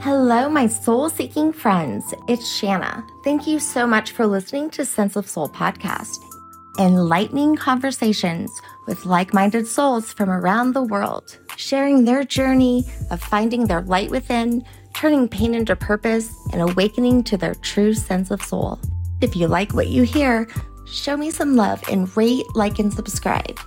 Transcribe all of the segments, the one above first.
Hello, my soul seeking friends. It's Shanna. Thank you so much for listening to Sense of Soul podcast. Enlightening conversations with like minded souls from around the world, sharing their journey of finding their light within, turning pain into purpose, and awakening to their true sense of soul. If you like what you hear, show me some love and rate, like, and subscribe.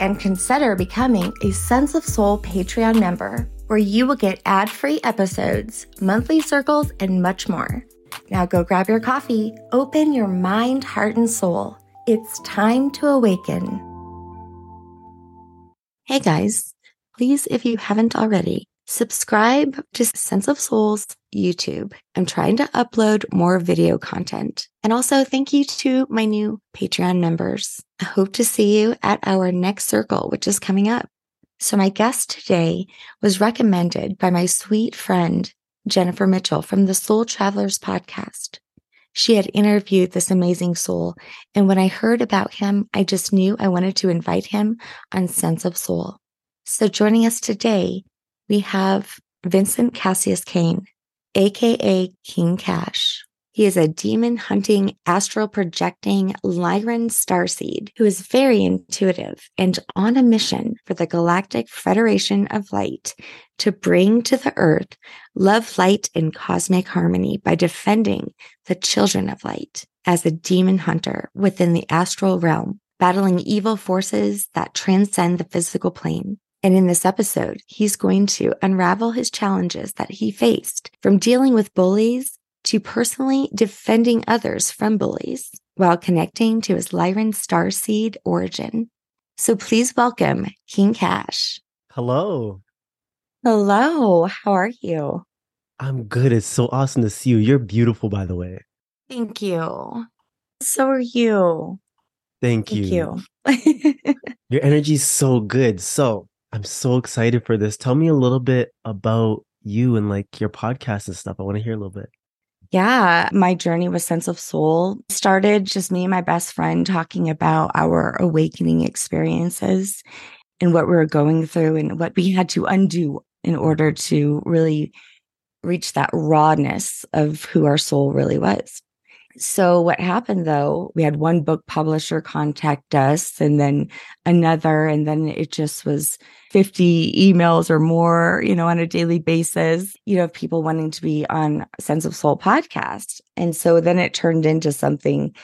And consider becoming a Sense of Soul Patreon member where you will get ad free episodes, monthly circles, and much more. Now go grab your coffee, open your mind, heart, and soul. It's time to awaken. Hey guys, please, if you haven't already, subscribe to Sense of Soul's YouTube. I'm trying to upload more video content. And also, thank you to my new Patreon members. I hope to see you at our next circle, which is coming up. So my guest today was recommended by my sweet friend, Jennifer Mitchell from the Soul Travelers podcast. She had interviewed this amazing soul. And when I heard about him, I just knew I wanted to invite him on Sense of Soul. So joining us today, we have Vincent Cassius Cain, aka King Cash. He is a demon hunting, astral projecting Lyran starseed who is very intuitive and on a mission for the Galactic Federation of Light to bring to the earth love, light, and cosmic harmony by defending the children of light as a demon hunter within the astral realm, battling evil forces that transcend the physical plane. And in this episode, he's going to unravel his challenges that he faced from dealing with bullies to personally defending others from bullies while connecting to his Lyran starseed origin. So please welcome King Cash. Hello. Hello. How are you? I'm good. It's so awesome to see you. You're beautiful, by the way. Thank you. So are you. Thank you. Thank you. Your energy is so good. So I'm so excited for this. Tell me a little bit about you and like your podcast and stuff. I want to hear a little bit. Yeah, my journey with Sense of Soul started just me and my best friend talking about our awakening experiences and what we were going through and what we had to undo in order to really reach that rawness of who our soul really was. So what happened though, we had one book publisher contact us and then another, and then it just was 50 emails or more, you know, on a daily basis, you know, of people wanting to be on Sense of Soul podcast. And so then it turned into something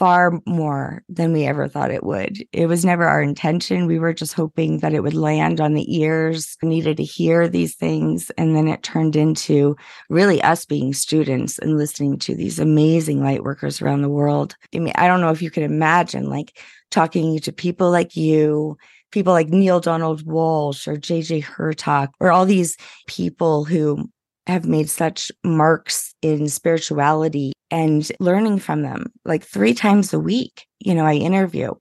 far more than we ever thought it would. It was never our intention. We were just hoping that it would land on the ears, needed to hear these things. And then it turned into really us being students and listening to these amazing light workers around the world. I mean, I don't know if you can imagine like talking to people like you, people like Neale Donald Walsch or JJ Hurtak, or all these people who have made such marks in spirituality and learning from them like three times a week. You know, I interview.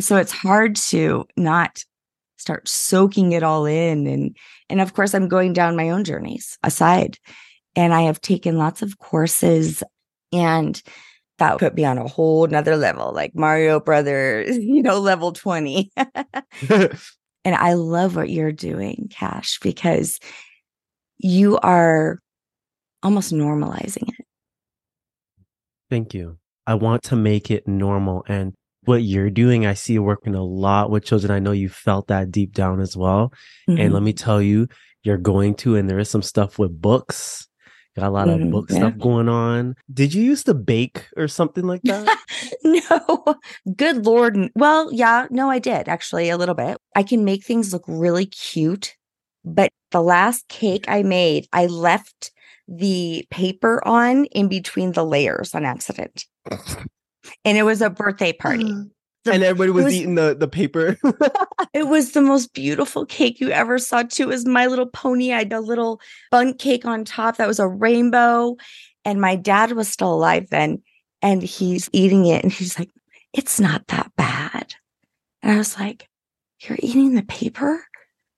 So it's hard to not start soaking it all in. And, and of course, I'm going down my own journeys aside. And I have taken lots of courses and that put me on a whole nother level, like Mario Brothers, you know, level 20. and I love what you're doing, Cash, because you are almost normalizing it. Thank you. I want to make it normal. And what you're doing, I see you working a lot with children. I know you felt that deep down as well. Mm-hmm. And let me tell you, you're going to, and there is some stuff with books. Got a lot of mm-hmm, book yeah. stuff going on. Did you used to bake or something like that? no. Good Lord. Well, yeah, no, I did actually a little bit. I can make things look really cute, but the last cake I made, I left the paper on in between the layers on accident. and it was a birthday party. Mm. The, and everybody was, was, eating the, the paper. it was the most beautiful cake you ever saw, too. It was My Little Pony. I had a little Bundt cake on top that was a rainbow. And my dad was still alive then. And he's eating it. And he's like, it's not that bad. And I was like, you're eating the paper?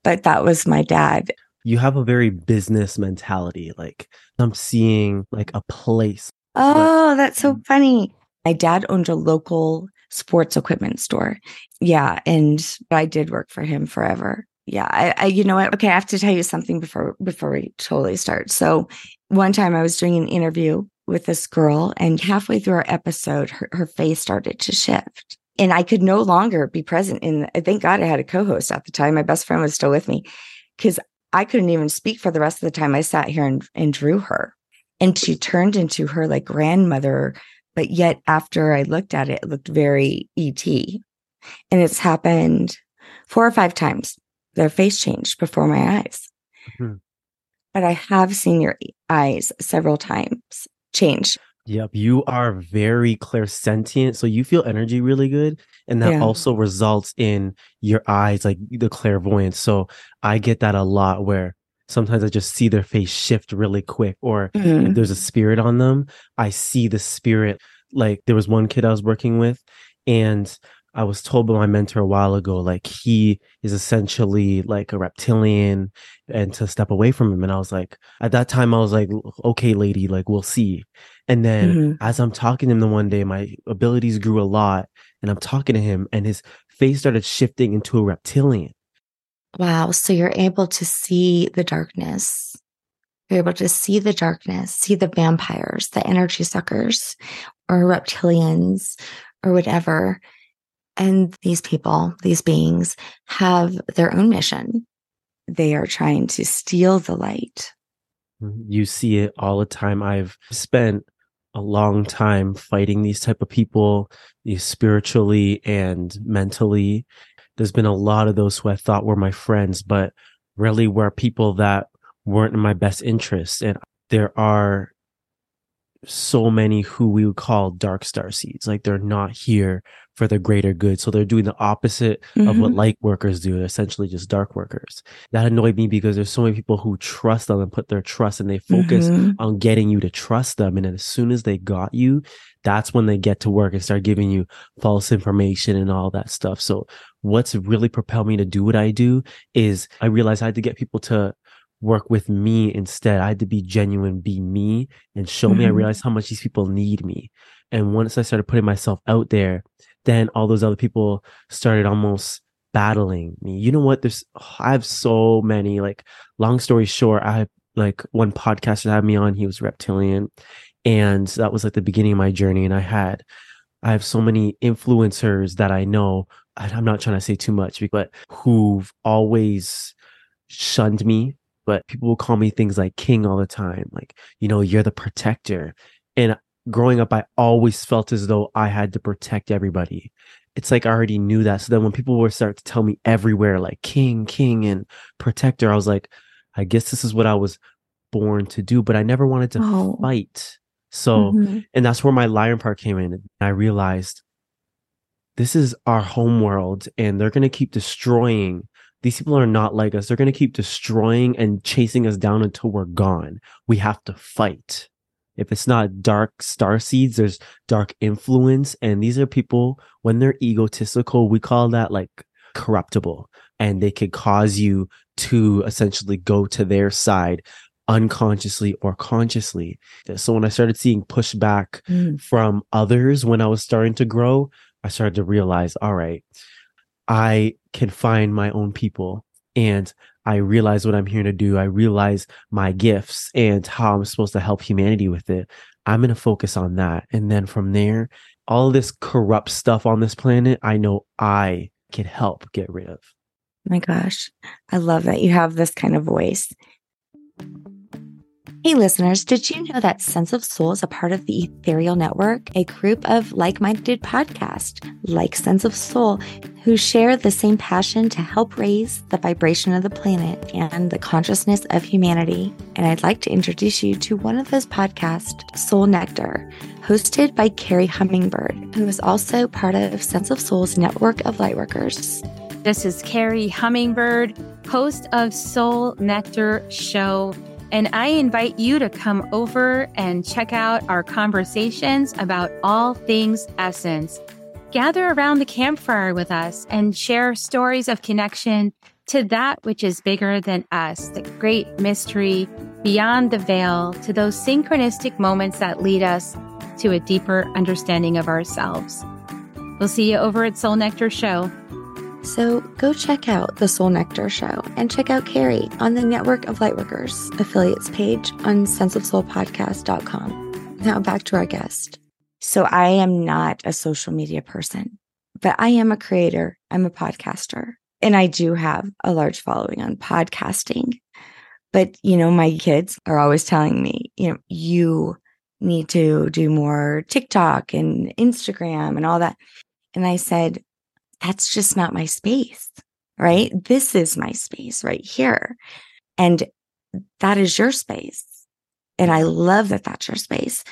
But that was my dad you have a very business mentality. Like I'm seeing like a place. Oh, that's so mm. funny. My dad owned a local sports equipment store. Yeah. And I did work for him forever. Yeah, I, I, you know what? Okay, I have to tell you something before before we totally start. So, one time I was doing an interview with this girl, and halfway through our episode, her, her face started to shift, and I could no longer be present. In thank God I had a co-host at the time. My best friend was still with me because I couldn't even speak for the rest of the time. I sat here and, and drew her, and she turned into her like grandmother. But yet, after I looked at it, it looked very ET, and it's happened four or five times. Their face changed before my eyes. Mm-hmm. But I have seen your eyes several times change. Yep, you are very clairsentient, so you feel energy really good, and that yeah. also results in your eyes, like the clairvoyance. So I get that a lot, where sometimes I just see their face shift really quick, or mm-hmm. there's a spirit on them. I see the spirit. Like there was one kid I was working with, and I was told by my mentor a while ago, like he is essentially like a reptilian and to step away from him. And I was like, at that time, I was like, okay, lady, like we'll see. And then mm-hmm. as I'm talking to him the one day, my abilities grew a lot and I'm talking to him and his face started shifting into a reptilian. Wow. So you're able to see the darkness. You're able to see the darkness, see the vampires, the energy suckers, or reptilians, or whatever and these people, these beings have their own mission. They are trying to steal the light. Mm-hmm. You see it all the time. I've spent a long time fighting these type of people eh, spiritually and mentally. There's been a lot of those who I thought were my friends, but really were people that weren't in my best interest. And there are so many who we would call dark star seeds. Like they're not here for the greater good. So they're doing the opposite mm-hmm. of what mm-hmm. light workers do. They're essentially just dark workers. That annoyed me because there's so many people who trust them and put their trust and they focus mm-hmm. on getting you to trust them. And as soon as they got you, that's when they get to work and start giving you false information and all that stuff. So what's really propelled me to do what I do is I realized I had to get people to work with me instead. I had to be genuine, be me and show mm-hmm. me. I mm-hmm. realized how much these people need me. And once I started putting myself out there, then all those other people started almost battling me. You know what? There's, oh, I have so many, like, long story short, I have like one podcaster had me on, he was reptilian. And that was like the beginning of my journey. And I had, I have so many influencers that I know. I'm not trying to say too much, but who've always shunned me but people will call me things like king all the time. Like, you know, you're the protector. And growing up, I always felt as though I had to protect everybody. It's like I already knew that. So then when people were start to tell me everywhere, like king, king, and protector, I was like, I guess this is what I was born to do, but I never wanted to oh. fight. So, mm-hmm. and that's where my lion part came in. I realized this is our home world and they're going to keep destroying these people are not like us. They're going to keep destroying and chasing us down until we're gone. We have to fight. If it's not dark star seeds, there's dark influence. And these are people, when they're egotistical, we call that like corruptible. And they could cause you to essentially go to their side unconsciously or consciously. So when I started seeing pushback mm. from others when I was starting to grow, I started to realize, all right, I can find my own people and I realize what I'm here to do. I realize my gifts and how I'm supposed to help humanity with it. I'm going to focus on that. And then from there, all this corrupt stuff on this planet, I know I can help get rid of. My gosh, I love that you have this kind of voice. Hey, listeners, did you know that Sense of Soul is a part of the Ethereal Network, a group of like minded podcasts like Sense of Soul who share the same passion to help raise the vibration of the planet and the consciousness of humanity? And I'd like to introduce you to one of those podcasts, Soul Nectar, hosted by Carrie Hummingbird, who is also part of Sense of Soul's network of lightworkers. This is Carrie Hummingbird, host of Soul Nectar Show and I invite you to come over and check out our conversations about all things essence. Gather around the campfire with us and share stories of connection to that which is bigger than us, the great mystery beyond the veil, to those synchronistic moments that lead us to a deeper understanding of ourselves. We'll see you over at Soul Nectar Show. So go check out the Soul Nectar Show and check out Carrie on the Network of Lightworkers affiliates page on senseofsoulpodcast.com. Now back to our guest. So I am not a social media person, but I am a creator. I'm a podcaster and I do have a large following on podcasting. But, you know, my kids are always telling me, you know, you need to do more TikTok and Instagram and all that. And I said, that's just not my space, right? This is my space right here. And that is your space. And I love that that's your space.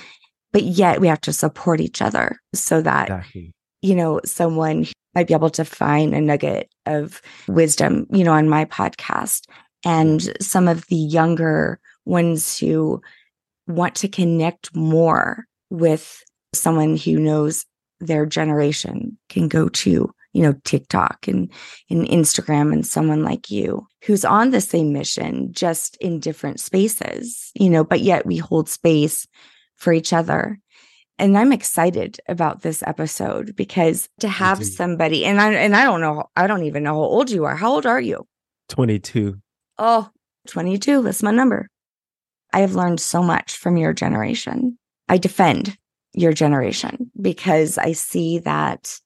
But yet we have to support each other so that, exactly. you know, someone might be able to find a nugget of wisdom, you know, on my podcast. And some of the younger ones who want to connect more with someone who knows their generation can go to you know tiktok and, and instagram and someone like you who's on the same mission just in different spaces you know but yet we hold space for each other. And i'm excited about this episode because to have somebody and i and i don't know i don't even know how old you are. How old are you? 22 oh 22 that's my number. I have learned so much from your generation. I defend your generation because I see that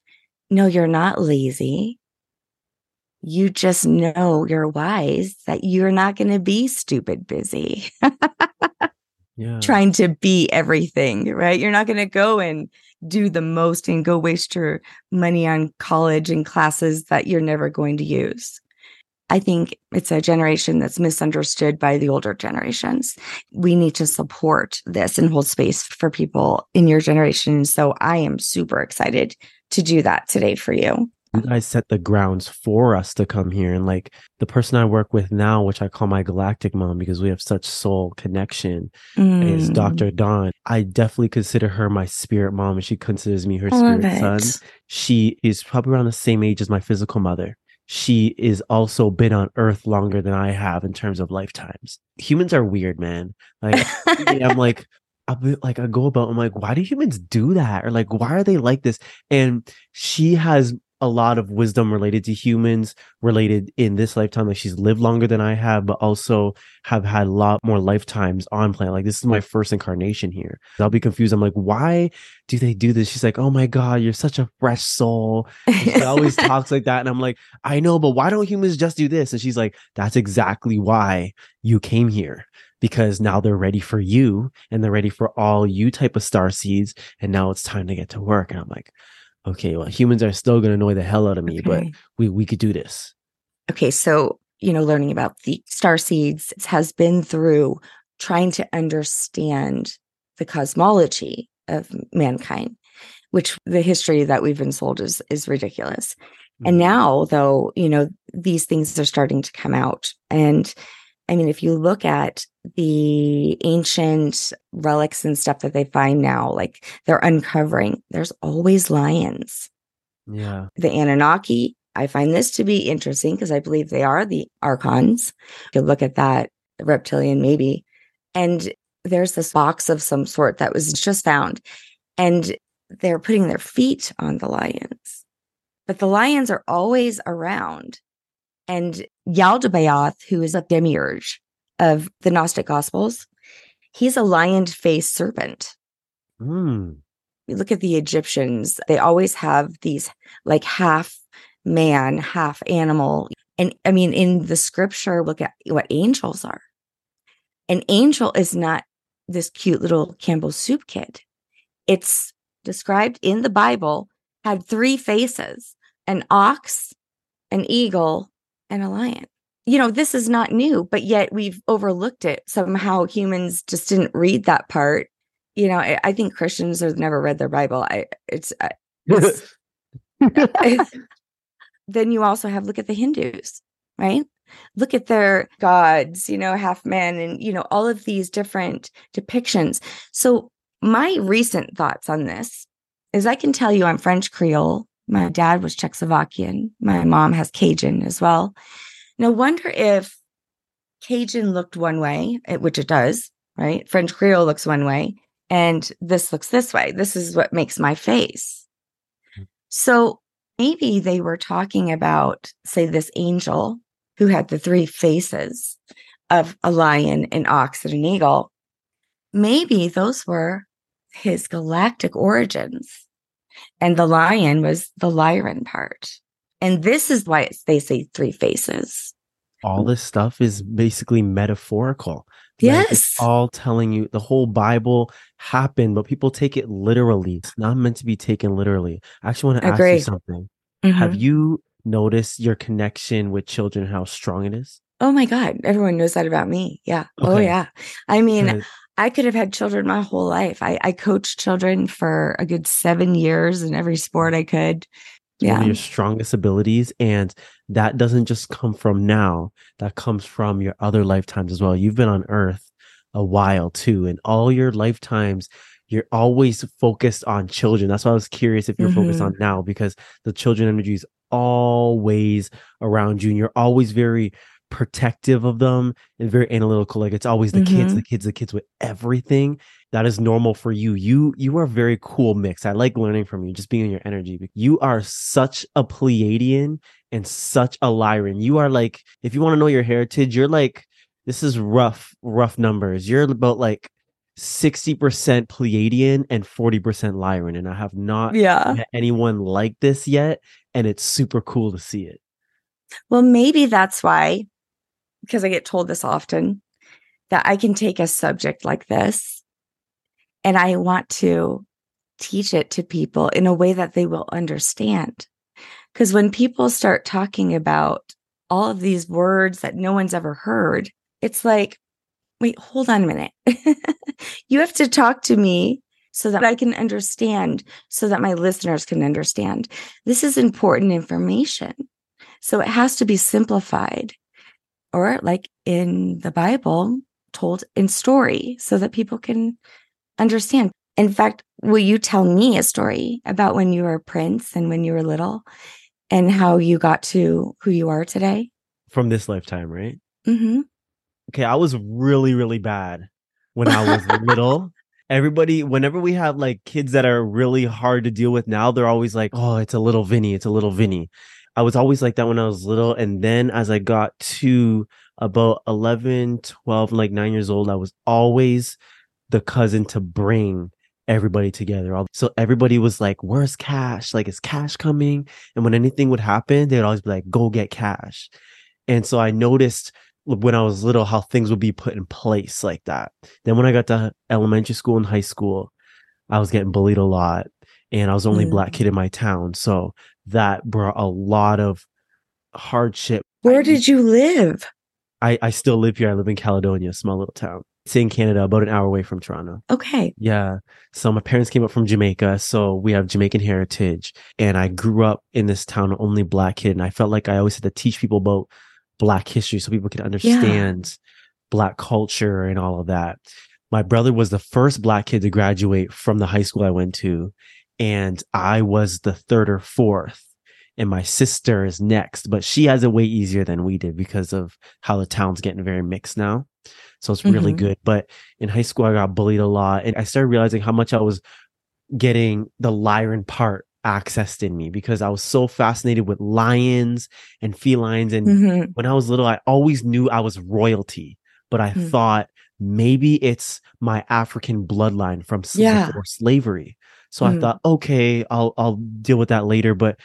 no, you're not lazy. You just know you're wise that you're not going to be stupid busy. yeah. Trying to be everything, right? You're not going to go and do the most and go waste your money on college and classes that you're never going to use. I think it's a generation that's misunderstood by the older generations. We need to support this and hold space for people in your generation. So I am super excited to do that today for you. You guys set the grounds for us to come here. And like the person I work with now, which I call my galactic mom because we have such soul connection, mm. is Dr. Dawn. I definitely consider her my spirit mom and she considers me her spirit son. She is probably around the same age as my physical mother she is also been on earth longer than I have in terms of lifetimes. Humans are weird, man. Like I'm like I'll be like I go about I'm like why do humans do that? or like why are they like this? And she has a lot of wisdom related to humans related in this lifetime like she's lived longer than i have but also have had a lot more lifetimes on planet like this is my first incarnation here. I'll be confused. I'm like why do they do this? She's like oh my god you're such a fresh soul. She always talks like that and i'm like i know but why don't humans just do this? And she's like that's exactly why you came here because now they're ready for you and they're ready for all you type of star seeds and now it's time to get to work and i'm like okay, well, humans are still going to annoy the hell out of me, okay. but we we could do this. Okay, so you know, learning about the star seeds has been through trying to understand the cosmology of mankind, which the history that we've been sold is is ridiculous. Mm-hmm. And now, though, you know, these things are starting to come out, and I mean, if you look at the ancient relics and stuff that they find now, like they're uncovering, there's always lions. Yeah. The Anunnaki, I find this to be interesting because I believe they are the archons. You look at that, reptilian maybe. And there's this box of some sort that was just found. And they're putting their feet on the lions. But the lions are always around. And Yaldabaoth, who is a demiurge of the Gnostic Gospels, he's a lion faced serpent. Mm. You look at the Egyptians, they always have these like half man, half animal. And I mean, in the scripture, look at what angels are. An angel is not this cute little Campbell soup kid. It's described in the Bible, had three faces an ox, an eagle, and a lion. You know, this is not new, but yet we've overlooked it. Somehow humans just didn't read that part. You know, I, I think Christians have never read their Bible. I it's, uh, it's then you also have look at the Hindus, right? Look at their gods, you know, half man and you know all of these different depictions. So my recent thoughts on this is I can tell you I'm French Creole my dad was Czechoslovakian. My mom has Cajun as well. No wonder if Cajun looked one way, eh, which it does, right? French Creole looks one way, and this looks this way. This is what makes my face. So maybe they were talking about, say, this angel who had the three faces of a lion, an ox, and an eagle. Maybe those were his galactic origins. And the lion was the Lyran part. And this is why they say three faces. All this stuff is basically metaphorical. Yes. it's all telling you the whole Bible happened, but people take it literally. It's not meant to be taken literally. I actually want to ask you something. Mm-hmm. Have you noticed your connection with children, how strong it is? Oh my God. Everyone knows that about me. Yeah. Oh, okay. Oh, yeah. I mean, I could have had children my whole life. I, I coached children for a good seven years in every sport I could. Yeah. Your strongest abilities. And that doesn't just come from now, that comes from your other lifetimes as well. You've been on earth a while too. And all your lifetimes, you're always focused on children. That's why I was curious if you're mm-hmm. focused on now because the children energy is always around you and you're always very protective of them and very analytical like it's always the mm-hmm. kids the kids the kids with everything that is normal for you. You you are a very cool mix. I like learning from you just being in your energy. You are such a pleiadian and such a lyran. You are like if you want to know your heritage you're like this is rough rough numbers. You're about like 60% pleiadian and 40% lyran and i have not yeah. met anyone like this yet and it's super cool to see it. Well maybe that's why because I get told this often, that I can take a subject like this and I want to teach it to people in a way that they will understand. Because when people start talking about all of these words that no one's ever heard, it's like, wait, hold on a minute. you have to talk to me so that I can understand, so that my listeners can understand. This is important information. So it has to be simplified or like in the Bible, told in story so that people can understand. In fact, will you tell me a story about when you were a prince and when you were little and how you got to who you are today? From this lifetime, right? Mm-hmm. Okay, I was really, really bad when I was little. Everybody, whenever we have like kids that are really hard to deal with now, they're always like, oh, it's a little Vinny, it's a little Vinny. I was always like that when I was little. And then as I got to about 11, 12, like nine years old, I was always the cousin to bring everybody together. So everybody was like, where's cash? Like, is cash coming? And when anything would happen, they'd always be like, go get cash. And so I noticed when I was little how things would be put in place like that. Then when I got to elementary school and high school, I was getting bullied a lot and I was the only mm. black kid in my town. So that brought a lot of hardship. Where did you live? I, I still live here. I live in Caledonia, small little town. It's in Canada, about an hour away from Toronto. Okay. Yeah. So my parents came up from Jamaica. So we have Jamaican heritage. And I grew up in this town, only black kid. And I felt like I always had to teach people about black history so people could understand yeah. black culture and all of that. My brother was the first black kid to graduate from the high school I went to and I was the third or fourth. And my sister is next, but she has it way easier than we did because of how the town's getting very mixed now. So it's really mm-hmm. good. But in high school, I got bullied a lot. And I started realizing how much I was getting the lion part accessed in me because I was so fascinated with lions and felines. And mm-hmm. when I was little, I always knew I was royalty, but I mm-hmm. thought maybe it's my African bloodline from yeah. slavery. So mm. I thought, okay, I'll I'll deal with that later. But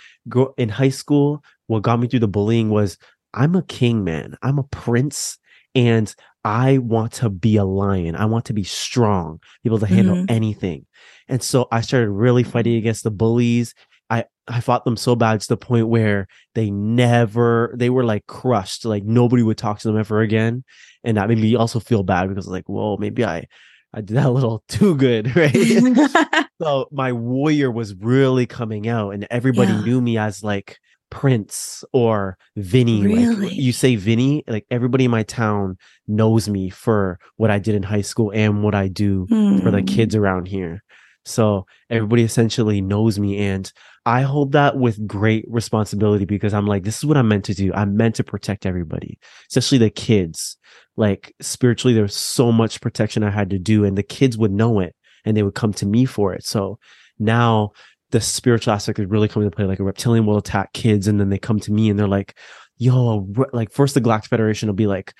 in high school, what got me through the bullying was I'm a king, man. I'm a prince, and I want to be a lion. I want to be strong, able to handle mm-hmm. anything. And so I started really fighting against the bullies. I I fought them so bad to the point where they never they were like crushed. Like nobody would talk to them ever again. And that made me also feel bad because like, whoa, maybe I I did that a little too good, right? so my warrior was really coming out, and everybody yeah. knew me as like Prince or Vinny. Really? Like, you say Vinny, like everybody in my town knows me for what I did in high school and what I do mm. for the hmm. kids around here. So everybody essentially knows me. And I hold that with great responsibility because I'm like, this is what I'm meant to do. I'm meant to protect everybody, especially the kids. Like spiritually, there's so much protection I had to do, and the kids would know it and they would come to me for it. So now the spiritual aspect is really coming to play. Like a reptilian will attack kids, and then they come to me and they're like, "Yo, like first the Galactic Federation will be like."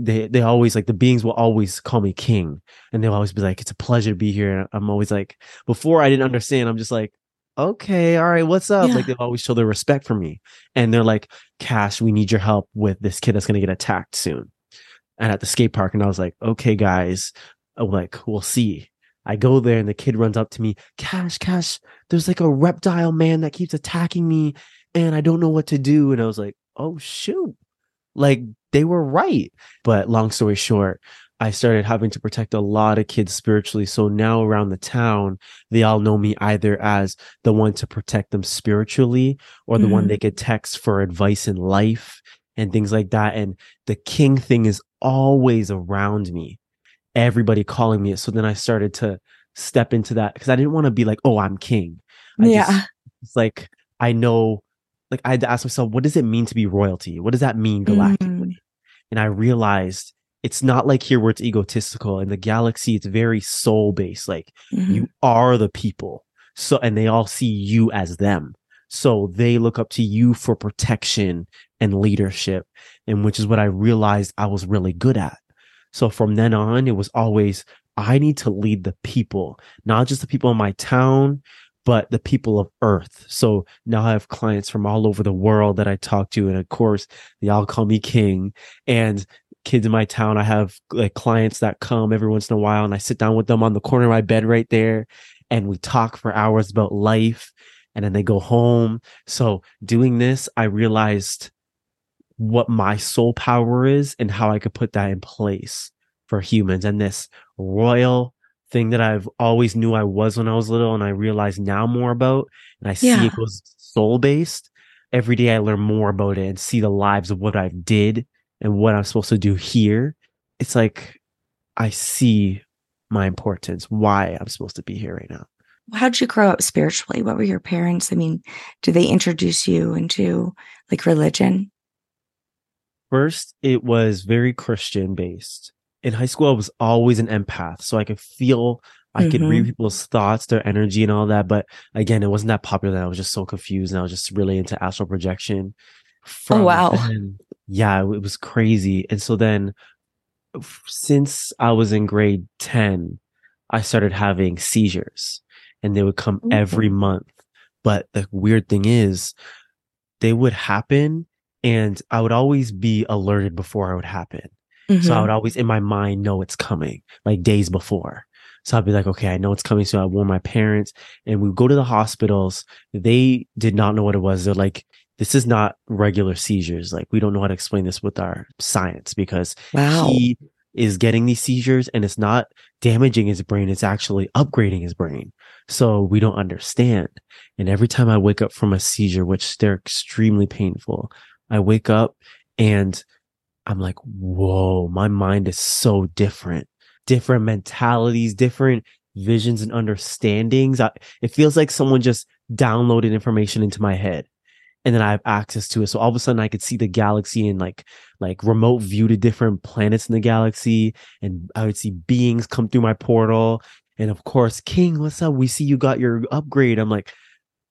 They they always like the beings will always call me king, and they'll always be like, "It's a pleasure to be here." And I'm always like, before I didn't understand, I'm just like, okay, all right, what's up? Yeah. Like they've always show their respect for me. And they're like, Cash, we need your help with this kid that's gonna get attacked soon. And at the skate park, and I was like, okay, guys, I'm like, we'll see. I go there and the kid runs up to me, Cash, Cash, there's like a reptile man that keeps attacking me and I don't know what to do. And I was like, oh, shoot. Like they were right. But long story short, I started having to protect a lot of kids spiritually. So now around the town, they all know me either as the one to protect them spiritually or the mm-hmm. one they could text for advice in life and things like that. And the king thing is always around me everybody calling me. So then I started to step into that because I didn't want to be like, oh, I'm king. I yeah. Just, it's like, I know, like, I had to ask myself, what does it mean to be royalty? What does that mean galactically? Mm. And I realized it's not like here where it's egotistical. In the galaxy, it's very soul based. Like, mm-hmm. you are the people. So, and they all see you as them. So they look up to you for protection and leadership, and which is what I realized I was really good at. So from then on, it was always, I need to lead the people, not just the people in my town, but the people of earth. So now I have clients from all over the world that I talk to. And of course, they all call me king and kids in my town. I have like clients that come every once in a while and I sit down with them on the corner of my bed right there and we talk for hours about life and then they go home. So doing this, I realized what my soul power is and how I could put that in place for humans and this royal thing that I've always knew I was when I was little and I realize now more about and I see yeah. it was soul based. Every day I learn more about it and see the lives of what I've did and what I'm supposed to do here. It's like I see my importance, why I'm supposed to be here right now. How did you grow up spiritually? What were your parents? I mean, did they introduce you into like religion? First, it was very Christian based. In high school, I was always an empath. So I could feel, I mm-hmm. could read mm-hmm. people's thoughts, their energy and all that. But again, it wasn't that popular. I was just so confused and I was just really into astral projection. Oh, From oh, wow. Then, yeah, it was crazy. And so then since I was in grade 10, I started having seizures and they would come mm-hmm. every month. But the weird thing is, they would happen and I would always be alerted before it would happen. Mm-hmm. So I mm-hmm. would always in my mind know it's coming like days before. So I'd be like, okay, I know it's coming. So I warn my parents and we go to the hospitals. They did not know what it was. They're like, this is not regular seizures. Like we don't know how to explain this with our science because wow. he is getting these seizures and it's not damaging his brain. It's actually upgrading his brain. So we don't understand. And every time I wake up from a seizure, which they're extremely painful, I wake up and I'm like, whoa, my mind is so different. Different mentalities, different visions and understandings. I, it feels like someone just downloaded information into my head and then I have access to it. So all of a sudden I could see the galaxy and like like remote view to different planets in the galaxy. And I would see beings come through my portal. And of course, King, what's up? We see you got your upgrade. I'm like,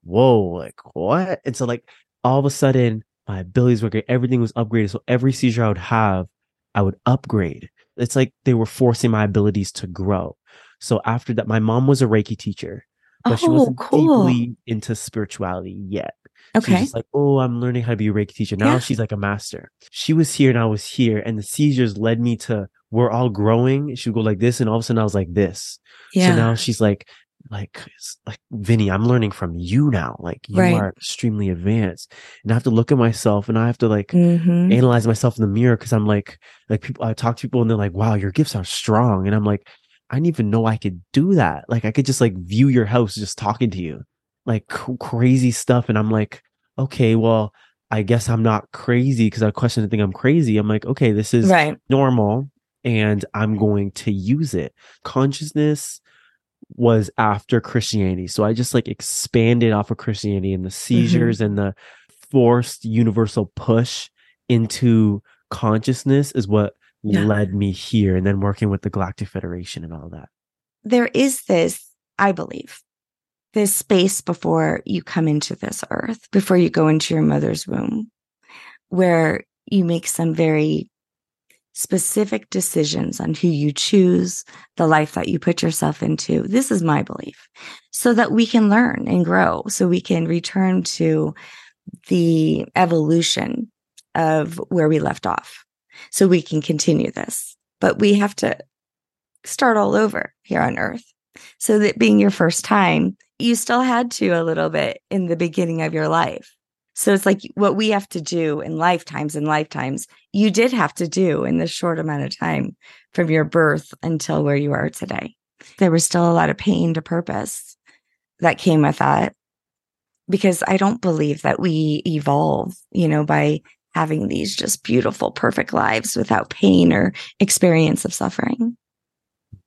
whoa, like what? And so like all of a sudden my abilities were great. Everything was upgraded. So every seizure I would have, I would upgrade. It's like they were forcing my abilities to grow. So after that, my mom was a Reiki teacher, but oh, she wasn't cool. deeply into spirituality yet. Okay. She's like, oh, I'm learning how to be a Reiki teacher. Now yeah. she's like a master. She was here and I was here, and the seizures led me to we're all growing. She would go like this, and all of a sudden I was like this. Yeah. So now she's like, like like Vinny, I'm learning from you now. Like you right. are extremely advanced. And I have to look at myself and I have to like mm-hmm. analyze myself in the mirror because I'm like like people I talk to people and they're like, wow, your gifts are strong. And I'm like, I didn't even know I could do that. Like I could just like view your house just talking to you. Like c- crazy stuff. And I'm like, okay, well, I guess I'm not crazy because I question and think I'm crazy. I'm like, okay, this is right. normal and I'm going to use it. Consciousness was after Christianity. So I just like expanded off of Christianity and the mm-hmm. seizures mm-hmm. and the forced universal push into consciousness is what yeah. led me here and then working with the Galactic Federation and all that. There is this, I believe, this space before you come into this earth, before you go into your mother's womb, where you make some very specific decisions on who you choose, the life that you put yourself into. This is my belief so that we can learn and grow, so we can return to the evolution of where we left off, so we can continue this. But we have to start all over here on earth. So that being your first time, you still had to a little bit in the beginning of your life. So it's like what we have to do in lifetimes and lifetimes, you did have to do in this short amount of time from your birth until where you are today. There was still a lot of pain to purpose that came with that because I don't believe that we evolve, you know, by having these just beautiful, perfect lives without pain or experience of suffering.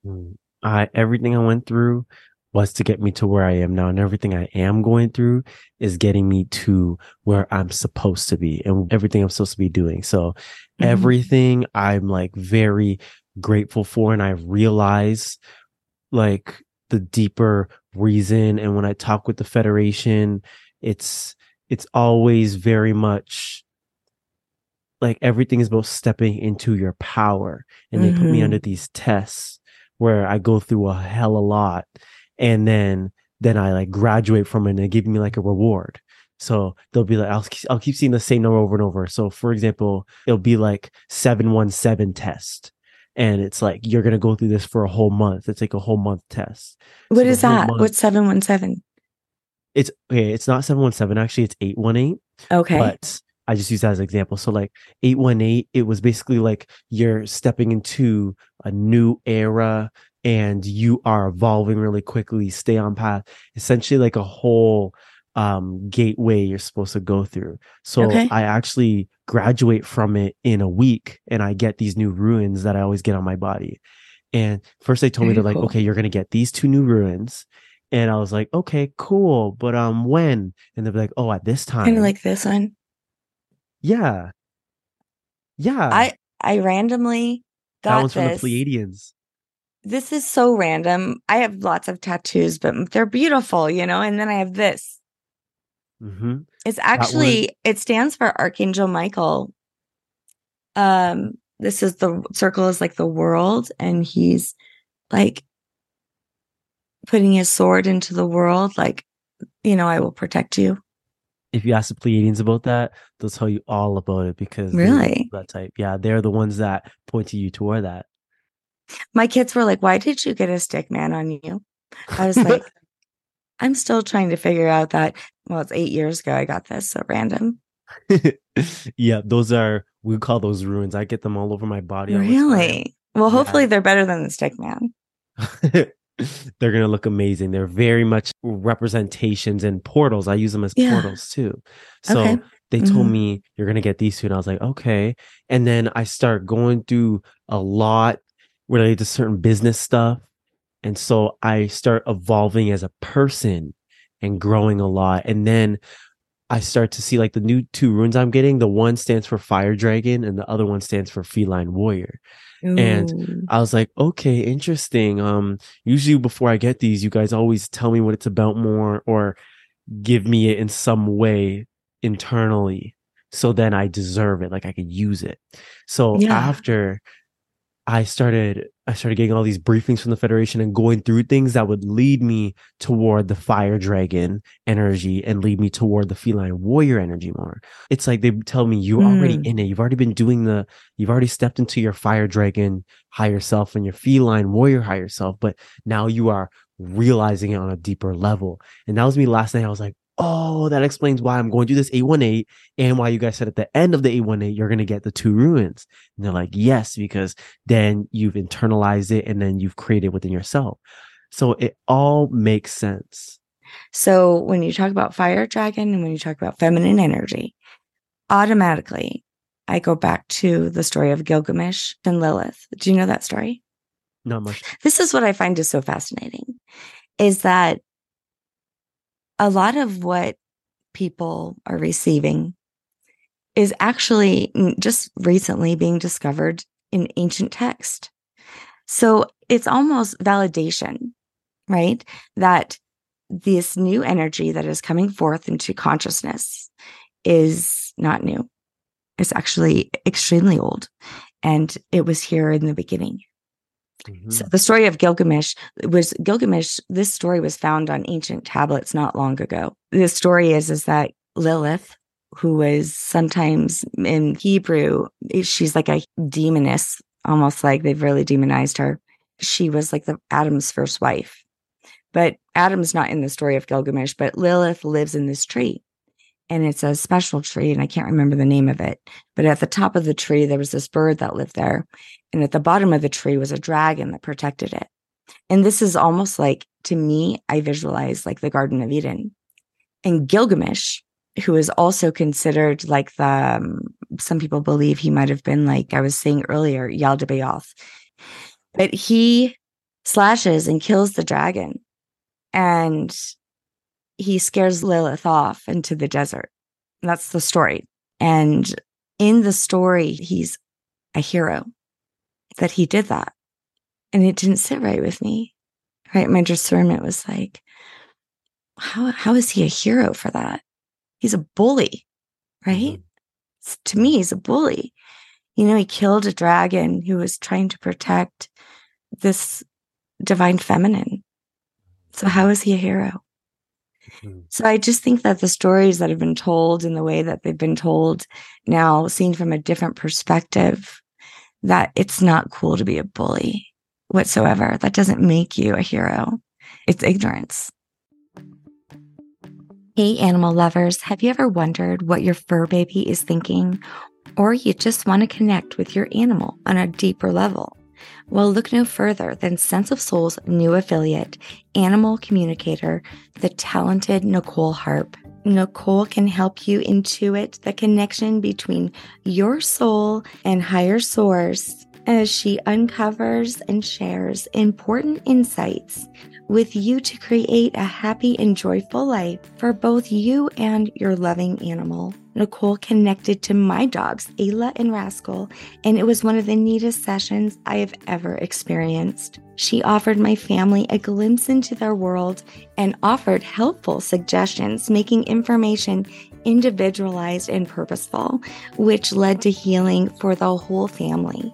Mm-hmm. I everything I went through was to get me to where I am now. And everything I am going through is getting me to where I'm supposed to be and everything I'm supposed to be doing. So mm-hmm. everything I'm like very grateful for. And I realize like the deeper reason. And when I talk with the Federation, it's, it's always very much like everything is about stepping into your power. And mm-hmm. they put me mm-hmm. under these tests where I go through a hell a lot and then then I like graduate from it and they give me like a reward. So they'll be like, I'll, I'll keep seeing the same number over and over. So for example, it'll be like 717 test. And it's like, you're going to go through this for a whole month. It's like a whole month test. What so is that? Month, What's 717? It's okay. It's not 717. Actually, it's 818. Okay. But I just use that as an example. So like 818, it was basically like you're stepping into a new era and you are evolving really quickly, stay on path, essentially like a whole um gateway you're supposed to go through. So okay. I actually graduate from it in a week and I get these new runes that I always get on my body. And first they told Very me they're cool. like, okay, you're gonna get these two new runes. And I was like, okay, cool. But um when? And they're like, oh, at this time. Kind of like this one. Yeah. Yeah. I I randomly got that one's this. from the Pleiadians this is so random. I have lots of tattoos, but they're beautiful, you know. And then I have this. Mm-hmm. It's actually it stands for Archangel Michael. Um, this is the circle is like the world, and he's like putting his sword into the world, like you know, I will protect you. If you ask the Pleiadians about that, they'll tell you all about it because really that type. Yeah, they're the ones that point to you toward that. My kids were like, Why did you get a stick man on you? I was like, I'm still trying to figure out that. Well, it's eight years ago I got this, so random. yeah, those are, we call those runes. I get them all over my body. Really? Well, hopefully yeah. they're better than the stick man. they're going to look amazing. They're very much representations and portals. I use them as yeah. portals too. So okay. they told mm-hmm. me you're going to get these two. And I was like, okay. And then I start going through a lot related to certain business stuff. And so I start evolving as a person and growing a lot. And then I start to see like the new two runes I'm getting. The one stands for fire dragon and the other one stands for feline warrior. Ooh. And I was like, okay, interesting. Um, usually before I get these, you guys always tell me what it's about more or give me it in some way internally. So then I deserve it. Like I could use it. So yeah. after I started I started getting all these briefings from the Federation and going through things that would lead me toward the fire dragon energy and lead me toward the feline warrior energy more. It's like they tell me you're mm. already in it. You've already been doing the you've already stepped into your fire dragon higher self and your feline warrior higher self, but now you are realizing it on a deeper level. And that was me last night. I was like, oh, that explains why I'm going to do this 818 and why you guys said at the end of the 818, you're going to get the two runes. And they're like, yes, because then you've internalized it and then you've created within yourself. So it all makes sense. So when you talk about fire dragon and when you talk about feminine energy, automatically I go back to the story of Gilgamesh and Lilith. Do you know that story? Not much. This is what I find is so fascinating is that a lot of what people are receiving is actually just recently being discovered in ancient text. So it's almost validation, right? That this new energy that is coming forth into consciousness is not new. It's actually extremely old. And it was here in the beginning. Mm-hmm. So the story of Gilgamesh was Gilgamesh. This story was found on ancient tablets not long ago. The story is is that Lilith, who was sometimes in Hebrew, she's like a demoness, almost like they've really demonized her. She was like the Adam's first wife. But Adam's not in the story of Gilgamesh, but Lilith lives in this tree. And it's a special tree, and I can't remember the name of it. But at the top of the tree, there was this bird that lived there. And at the bottom of the tree was a dragon that protected it. And this is almost like, to me, I visualize like the Garden of Eden. And Gilgamesh who is also considered like the um, some people believe he might have been like I was saying earlier, Yaldabaoth. But he slashes and kills the dragon and he scares Lilith off into the desert. That's the story. And in the story, he's a hero that he did that. And it didn't sit right with me. Right. My discernment was like, how how is he a hero for that? he's a bully, right? Mm-hmm. To me, he's a bully. You know, he killed a dragon who was trying to protect this divine feminine. So, how is he a hero? Mm-hmm. So, I just think that the stories that have been told in the way that they've been told now, seen from a different perspective, that it's not cool to be a bully whatsoever. That doesn't make you a hero, it's ignorance. Hey, animal lovers, have you ever wondered what your fur baby is thinking? Or you just want to connect with your animal on a deeper level? Well, look no further than Sense of Soul's new affiliate, Animal Communicator, the talented Nicole Harp. Nicole can help you intuit the connection between your soul and higher source as she uncovers and shares important insights with you to create a happy and joyful life for both you and your loving animal. Nicole connected to my dogs, Ayla and Rascal, and it was one of the neatest sessions I have ever experienced. She offered my family a glimpse into their world and offered helpful suggestions, making information individualized and purposeful, which led to healing for the whole family.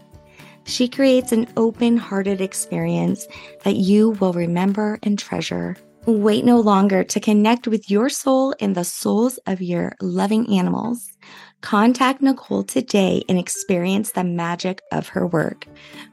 She creates an open hearted experience that you will remember and treasure. Wait no longer to connect with your soul and the souls of your loving animals. Contact Nicole today and experience the magic of her work.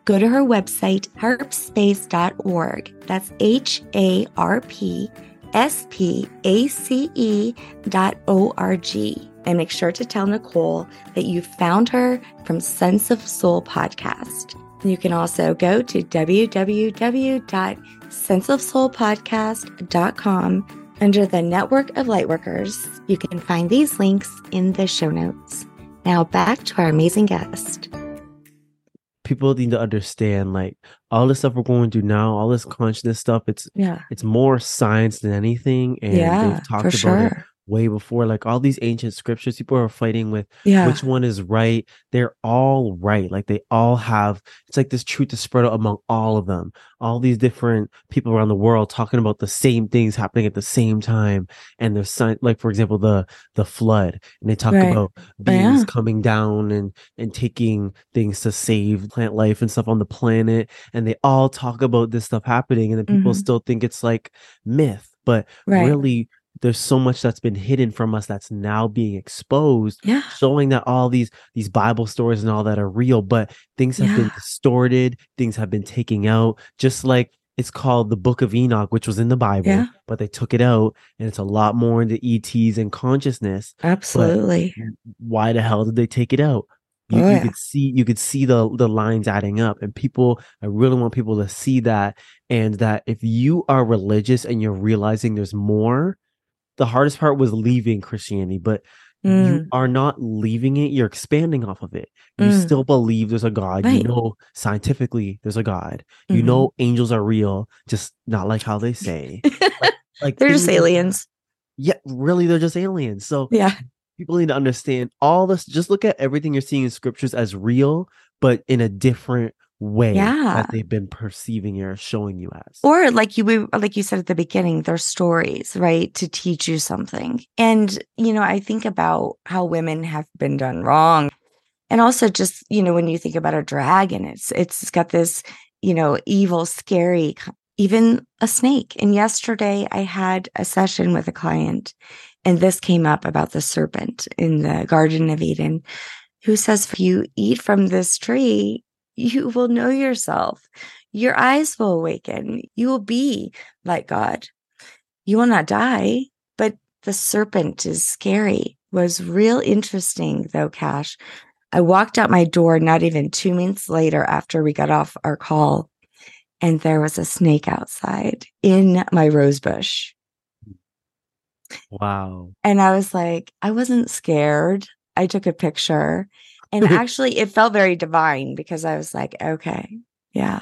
Go to her website, harpspace.org. That's H A R P S P A C E dot O R G and make sure to tell Nicole that you found her from Sense of Soul podcast. You can also go to www.senseofsoulpodcast.com under the network of lightworkers. You can find these links in the show notes. Now back to our amazing guest. People need to understand like all the stuff we're going through now, all this consciousness stuff, it's yeah, it's more science than anything. And yeah, they've talked about sure. it way before like all these ancient scriptures people are fighting with yeah. which one is right they're all right like they all have it's like this truth is spread out among all of them all these different people around the world talking about the same things happening at the same time and there's like for example the the flood and they talk right. about oh, beings yeah. coming down and and taking things to save plant life and stuff on the planet and they all talk about this stuff happening and then people mm-hmm. still think it's like myth but right. really there's so much that's been hidden from us that's now being exposed yeah. showing that all these these bible stories and all that are real but things have yeah. been distorted things have been taken out just like it's called the book of enoch which was in the bible yeah. but they took it out and it's a lot more into ets and consciousness absolutely but why the hell did they take it out you, oh, you could see you could see the the lines adding up and people i really want people to see that and that if you are religious and you're realizing there's more the hardest part was leaving Christianity, but mm. you are not leaving it, you're expanding off of it. You mm. still believe there's a God. Right. You know scientifically there's a God. Mm-hmm. You know angels are real, just not like how they say. like, like they're just aliens. Yeah, really they're just aliens. So yeah. People need to understand all this. Just look at everything you're seeing in scriptures as real, but in a different way Yeah. that they've been perceiving you or showing you as. or like you we- like you said at the beginning they're stories right to teach you something and you know i think about how women have been done wrong and also just you know when you think about a dragon it's it's got this you know evil scary even a snake and yesterday i had a session with a client and this came up about the serpent in the garden of eden who says if you eat from this tree you will know yourself your eyes will awaken. You will be like God. You will not die, but the serpent is scary. Was real interesting though, Cash. I walked out my door not even two minutes later after we got off our call, and there was a snake outside in my rose bush. wow. And I was like, I wasn't scared. I took a picture. And actually, it felt very divine because I was like, okay, yeah,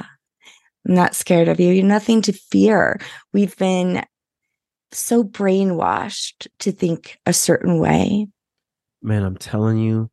I'm not scared of you. You're nothing to fear. We've been so brainwashed to think a certain way. Man, I'm telling you,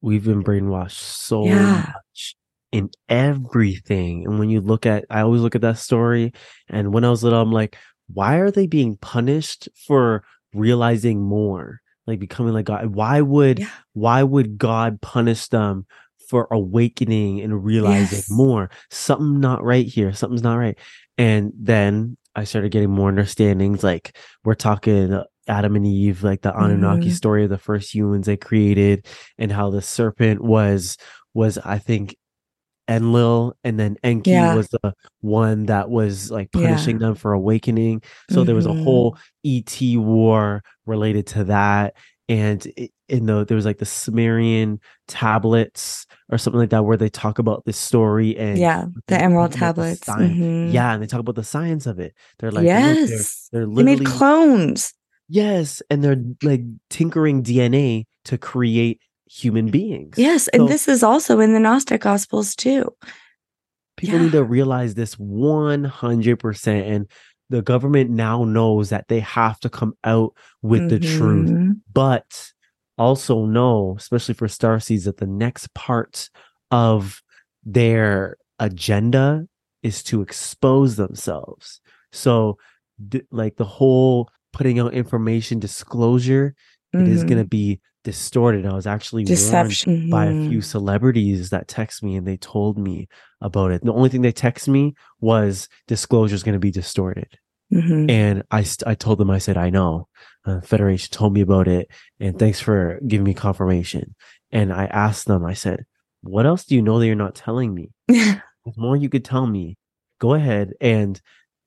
we've been brainwashed so Yeah. much in everything. And when you look at, I always look at that story. And when I was little, I'm like, why are they being punished for realizing more? Like becoming like God. Why would, Yeah. why would God punish them for awakening and realizing Yes. more? Something not right here. Something's not right. And then I started getting more understandings. Like we're talking uh, Adam and Eve, like the Anunnaki Mhm. story of the first humans they created, and how the serpent was was I think Enlil, and then Enki Yeah. was the one that was like Yeah. punishing them for awakening. So there was a Mhm. whole ET war related to that, and in the there was like the Sumerian tablets or something like that where they talk about this story and Yeah. The Emerald the tablets. science. Mhm. Yeah, and they talk about the science of it. They're like, look, they're, yes. they're They made clones. yes, and they're like tinkering DNA to create human beings. Yes. And So this is also in the Gnostic Gospels too. people need to realize this 100% and the government now knows that they have to come out with the truth Mhm. but also know especially for star seeds that the next part of their agenda is to expose themselves so d- like the whole putting out information disclosure it is going to be distorted i was actually warned Deception. by a few Mhm. celebrities that text me and they told me about it. The only thing they text me was disclosure is going to be distorted. Mhm. And I, I told them, I said, I know. Uh, Federation told me about it. And thanks for giving me confirmation. And I asked them, I said, what else do you know that you're not telling me? There's more you could tell me. Go ahead. And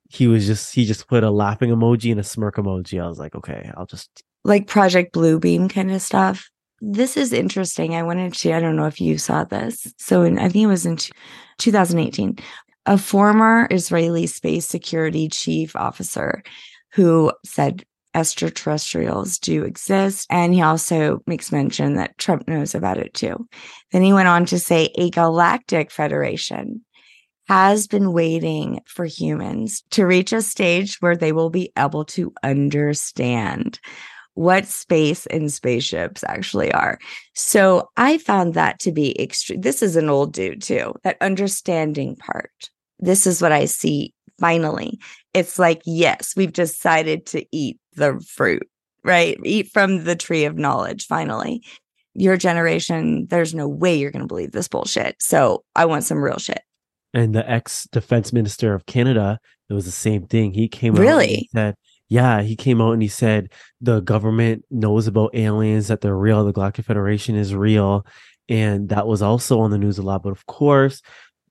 he was just, he just put a laughing emoji and a smirk emoji. I was like, okay, I'll just, like Project Bluebeam kind of stuff. This is interesting. I wanted to, I don't know if you saw this. So in, I think it was in 2018, a former Israeli space security chief officer who said extraterrestrials do exist. And he also makes mention that Trump knows about it too. Then he went on to say a galactic federation has been waiting for humans to reach a stage where they will be able to understand what space and spaceships actually are. So I found that to be extreme. This is an old dude too, that understanding part. This is what I see finally. It's like, yes, we've decided to eat the fruit, right? Eat from the tree of knowledge finally. Your generation, there's no way you're going to believe this bullshit. So I want some real shit. and the ex defense minister of Canada, it was the same thing. He came out and Really? said, yeah, he came out and he said the government knows about aliens, that they're real, the Galactic Federation is real. And that was also on the news a lot. But of course,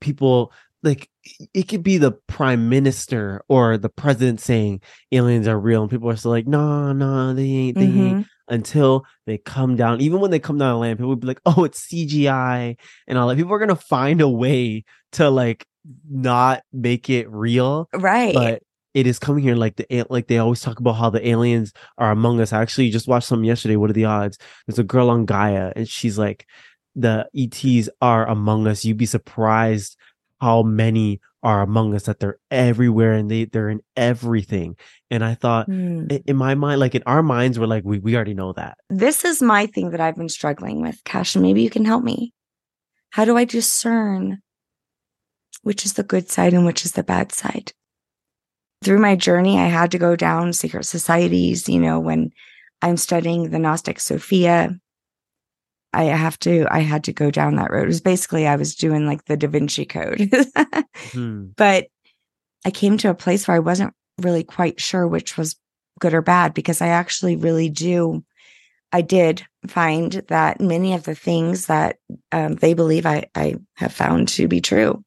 people like it could be the prime minister or the president saying aliens are real, and people are still like, no, no, they ain't, they ain't Mhm. until they come down. Even when they come down to land, people would be like, "Oh, it's CGI," and all that. People are gonna find a way to like not make it real, Right. but it is coming here. Like the like they always talk about how the aliens are among us. I actually just watched something yesterday. What are the odds? There's a girl on Gaia, and she's like, "The ETs are among us. You'd be surprised." how many are among us that they're everywhere and they they're in everything and i thought hmm. i- in my mind, like in our minds, we're like, we, we already know that. this is my thing that I've been struggling with, Cash, and maybe you can help me. How do I discern which is the good side and which is the bad side. Through my journey, I had to go down secret societies. You know, when I'm studying the Gnostic Sophia, I have to, I had to go down that road. It was basically, I was doing like the Da Vinci Code. hmm. But I came to a place where I wasn't really quite sure which was good or bad because I actually really do I did find that many of the things that um, they believe I, I have found to be true,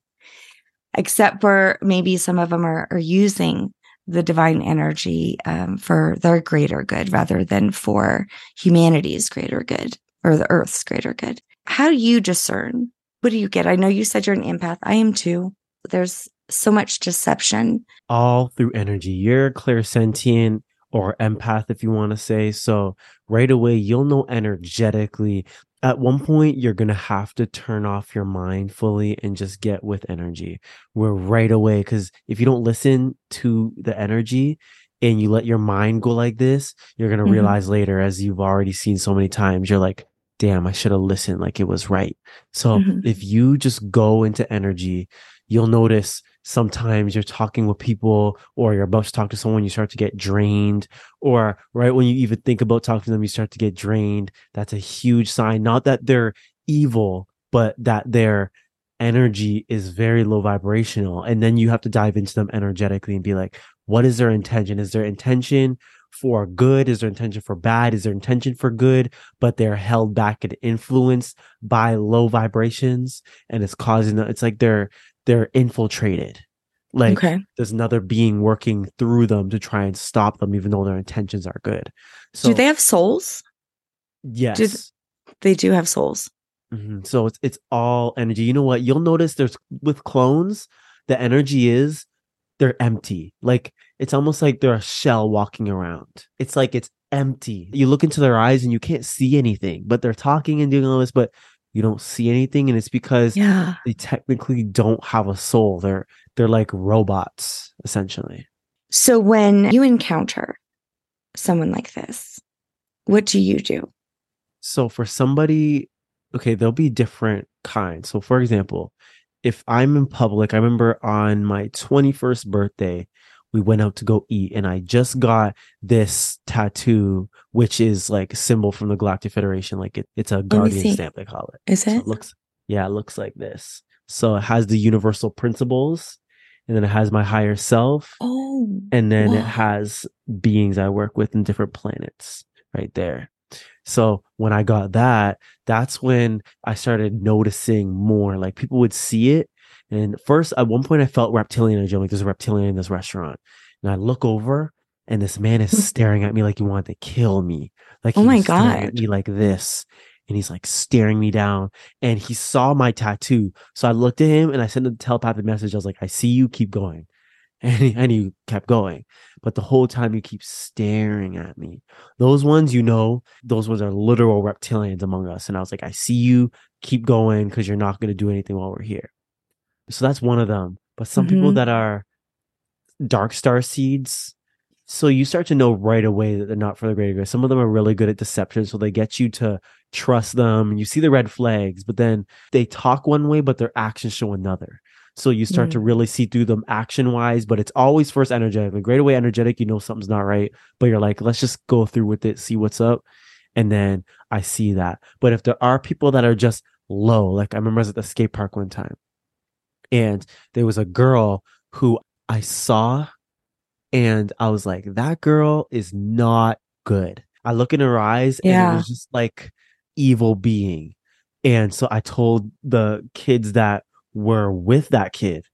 except for maybe some of them are, are using the divine energy um, for their greater good rather than for humanity's greater good or the earth's greater good. How do you discern? What do you get? I know you said you're an empath. I am too. There's so much deception. All through energy. You're clairsentient or empath, if you want to say. So right away, you'll know energetically. At one point, you're going to have to turn off your mind fully and just get with energy. Where right away, because if you don't listen to the energy, and you let your mind go like this, you're going to mm-hmm. realize later, as you've already seen so many times, you're like, damn, I should have listened like it was right. So mm-hmm. if you just go into energy, you'll notice sometimes you're talking with people or you're about to talk to someone, you start to get drained. Or right when you even think about talking to them, you start to get drained. That's a huge sign. Not that they're evil, but that their energy is very low vibrational. And then you have to dive into them energetically and be like, what is their intention? Is their intention for good? Is their intention for bad? Is their intention for good? But they're held back and influenced by low vibrations, and it's causing. It's like they're they're infiltrated. Like okay. there's another being working through them to try and stop them, even though their intentions are good. So, do they have souls? Yes, do they do have souls. Mm-hmm. So it's it's all energy. You know what? You'll notice there's with clones, the energy is they're empty. Like it's almost like they're a shell walking around. It's like it's empty. You look into their eyes and you can't see anything, but they're talking and doing all this, but you don't see anything and it's because yeah. they technically don't have a soul. They're they're like robots essentially. So when you encounter someone like this what do you do? So for somebody okay there'll be different kinds. So for example if i'm in public i remember on my 21st birthday we went out to go eat and I just got this tattoo, which is like a symbol from the Galactic Federation. Like it, it's a guardian stamp, they call it. Is it? So it looks, yeah, it looks like this. So it has the universal principles and then it has my higher self. Oh, and then wow. it has beings I work with in different planets right there. So when I got that, that's when I started noticing more. Like people would see it and first, at one point, I felt reptilian energy. I'm like, there's a reptilian in this restaurant. And I look over, and this man is staring at me like he wanted to kill me. Like, oh my god, at me like this, and he's like staring me down. And he saw my tattoo, so I looked at him and I sent a telepathic message. I was like, I see you. Keep going. And he, and he kept going, but the whole time you keep staring at me. Those ones, you know, those ones are literal reptilians among us. And I was like, I see you. Keep going because you're not going to do anything while we're here. So that's one of them. But some mm-hmm. people that are dark star seeds, so you start to know right away that they're not for the greater good. Some of them are really good at deception, so they get you to trust them. And you see the red flags, but then they talk one way, but their actions show another. So you start mm. to really see through them action wise, but it's always first energetic. The greater way energetic, you know something's not right, but you're like, let's just go through with it, see what's up. And then I see that. But if there are people that are just low, like I remember I was at the skate park one time and there was a girl who I saw and I was like, that girl is not good. I look in her eyes and yeah. it was just like evil being. And so I told the kids that were with that kid,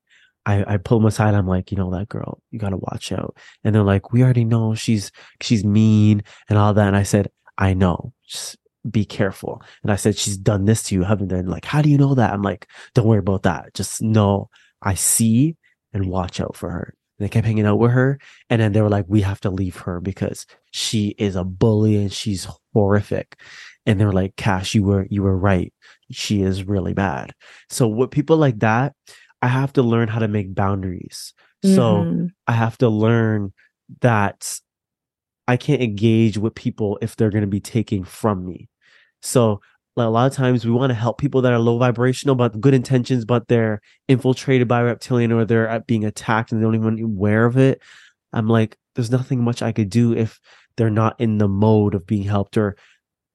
I, I pulled them aside. I'm like, you know, that girl, you got to watch out. And they're like, we already know she's, she's mean and all that. And I said, I know. Just be careful. And I said, she's done this to you, haven't they? like, how do you know that? I'm like, don't worry about that. Just know I see and watch out for her. And they kept hanging out with her. And then they were like, we have to leave her because she is a bully and she's horrific. And they were like, Cash, you were, you were right. She is really bad. So with people like that, I have to learn how to make boundaries. Mm-hmm. So I have to learn that I can't engage with people if they're going to be taking from me. So like a lot of times we want to help people that are low vibrational, but good intentions, but they're infiltrated by reptilian or they're uh, being attacked and they don't even aware of it. I'm like, there's nothing much I could do if they're not in the mode of being helped or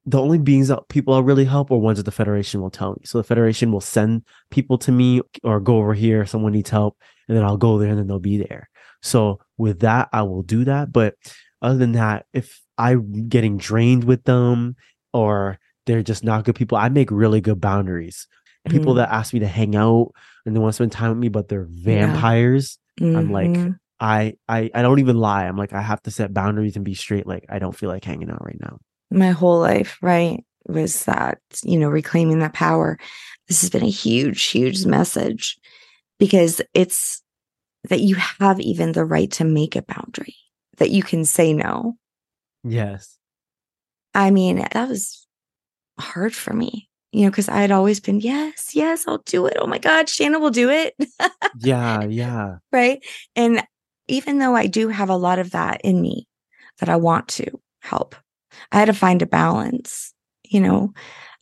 the only beings that people will really help are ones that the federation will tell me. So the federation will send people to me or go over here, someone needs help, and then I'll go there and then they'll be there. So with that, I will do that. But other than that, if I'm getting drained with them or they're just not good people, I make really good boundaries. Mm-hmm. People that ask me to hang out and they want to spend time with me, but they're vampires. Yeah. Mm-hmm. I'm like, mm-hmm. I, I I don't even lie. I'm like, I have to set boundaries and be straight. Like, I don't feel like hanging out right now my whole life, right? Was that, you know, reclaiming that power. This has been a huge, huge message because it's that you have even the right to make a boundary, that you can say no. Yes. I mean, that was hard for me, you know, because I had always been, yes, yes, I'll do it. Oh my God, Shanna will do it. yeah, yeah. Right. And even though I do have a lot of that in me that I want to help, I had to find a balance. You know,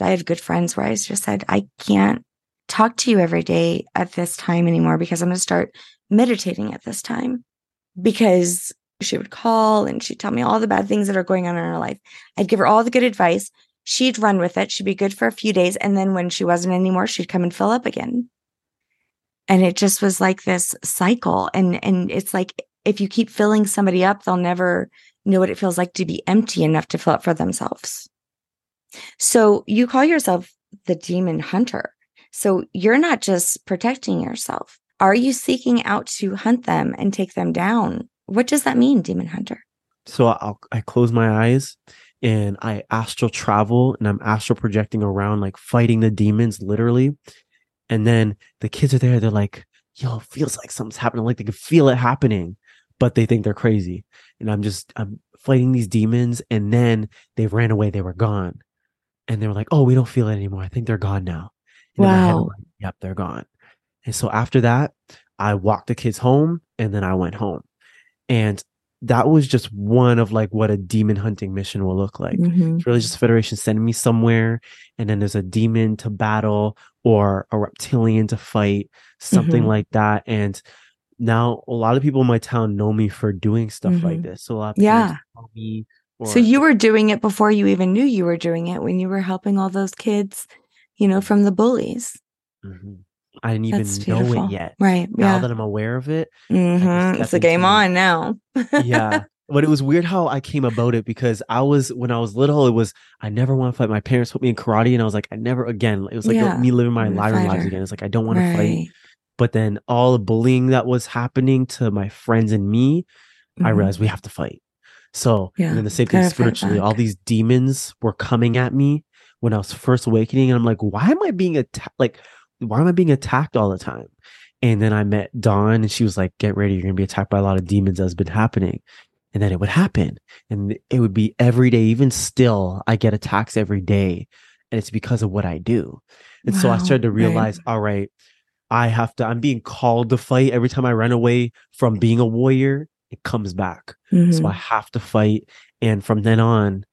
I have good friends where I just said, I can't talk to you every day at this time anymore because I'm going to start meditating at this time. Because she would call and she'd tell me all the bad things that are going on in her life. I'd give her all the good advice. She'd run with it. She'd be good for a few days. And then when she wasn't anymore, she'd come and fill up again. And it just was like this cycle. And, and it's like, if you keep filling somebody up, they'll never know what it feels like to be empty enough to fill up for themselves. So you call yourself the demon hunter. So you're not just protecting yourself. Are you seeking out to hunt them and take them down? What does that mean, demon hunter? So I'll, I close my eyes and I astral travel and I'm astral projecting around, like fighting the demons literally. And then the kids are there. They're like, yo, feels like something's happening. Like they can feel it happening but they think they're crazy. And I'm just I'm fighting these demons, and then they ran away. They were gone, and they were like, "Oh, we don't feel it anymore. I think they're gone now." And wow. Like, yep, they're gone. And so after that, I walked the kids home, and then I went home, and that was just one of like what a demon hunting mission will look like. Mm-hmm. It's really just Federation sending me somewhere, and then there's a demon to battle or a reptilian to fight, something mm-hmm. like that, and now a lot of people in my town know me for doing stuff mm-hmm. like this. So a lot of yeah. Or, so you were doing it before you even knew you were doing it when you were helping all those kids, you know, from the bullies. I didn't even know it yet. Right. Now yeah. that I'm aware of it, mm-hmm. it's a game on now. yeah. But it was weird how I came about it because I was when I was little, it was I never want to fight. My parents put me in karate, and I was like, I never again. It was like yeah. me living my life again. It's like I don't want right. to fight but then all the bullying that was happening to my friends and me, mm-hmm. I realized we have to fight. So, yeah, and then the same thing spiritually, all these demons were coming at me when I was first awakening. And I'm like, why am I being attacked? Like, why am I being attacked all the time? And then I met Dawn and she was like, get ready. You're going to be attacked by a lot of demons that's been happening. And then it would happen. And it would be every day. Even still, I get attacks every day. And it's because of what I do. And wow, so I started to realize, right. all right, I have to, I'm being called to fight. Every time I run away from being a warrior, it comes back. Mm-hmm. So I have to fight. And from then on,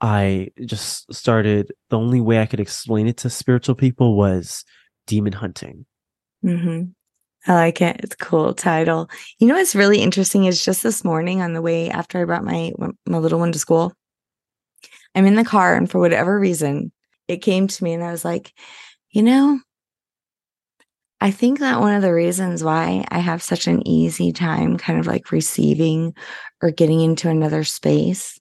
I just started, the only way I could explain it to spiritual people was demon hunting. Mm-hmm. I like it. It's a cool title. You know what's really interesting is just this morning on the way after I brought my my little one to school, I'm in the car and for whatever reason, it came to me and I was like, you know, I think that one of the reasons why I have such an easy time kind of like receiving or getting into another space,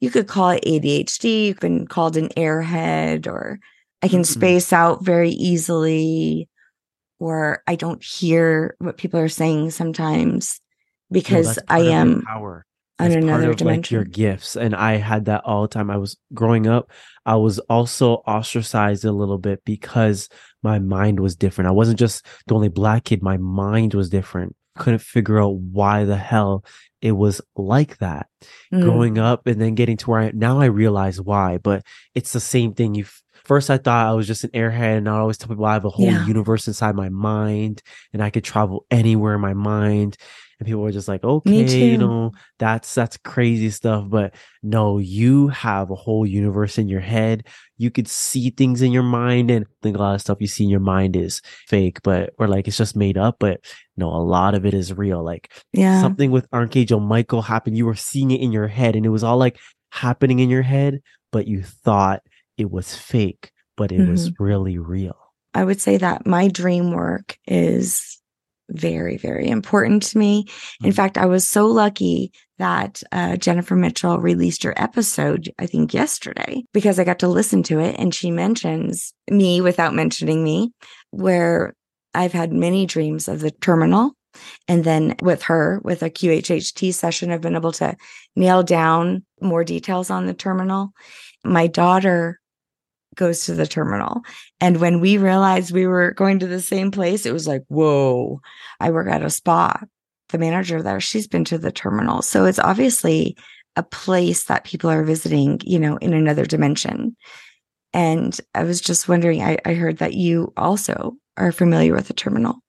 you could call it ADHD, you can call it an airhead, or I can mm-hmm. space out very easily, or I don't hear what people are saying sometimes because no, I am power. on another of, dimension. Like, your gifts, and I had that all the time. I was growing up. I was also ostracized a little bit because my mind was different. I wasn't just the only black kid. My mind was different. Couldn't figure out why the hell it was like that mm. growing up and then getting to where I now I realize why, but it's the same thing. You first I thought I was just an airhead and I always tell people I have a whole Yeah. universe inside my mind and I could travel anywhere in my mind. And people were just like, okay, you know, that's that's crazy stuff. But no, you have a whole universe in your head. You could see things in your mind and I think a lot of stuff you see in your mind is fake, but or like it's just made up. But no, a lot of it is real. Like Yeah. something with Archangel Michael happened. You were seeing it in your head and it was all like happening in your head, but you thought it was fake, but it was Mm-hmm. really real. I would say that my dream work is very, very important to me. In Mhm. fact, I was so lucky that uh, Jennifer Mitchell released her episode, I think yesterday, because I got to listen to it. And she mentions me without mentioning me, where I've had many dreams of the terminal. And then with her, with a QHHT session, I've been able to nail down more details on the terminal. My daughter goes to the terminal. And when we realized we were going to the same place, it was like, whoa, I work at a spa. The manager there, she's been to the terminal. So it's obviously a place that people are visiting, you know, in another dimension. And I was just wondering, I, I heard that you also are familiar with the terminal.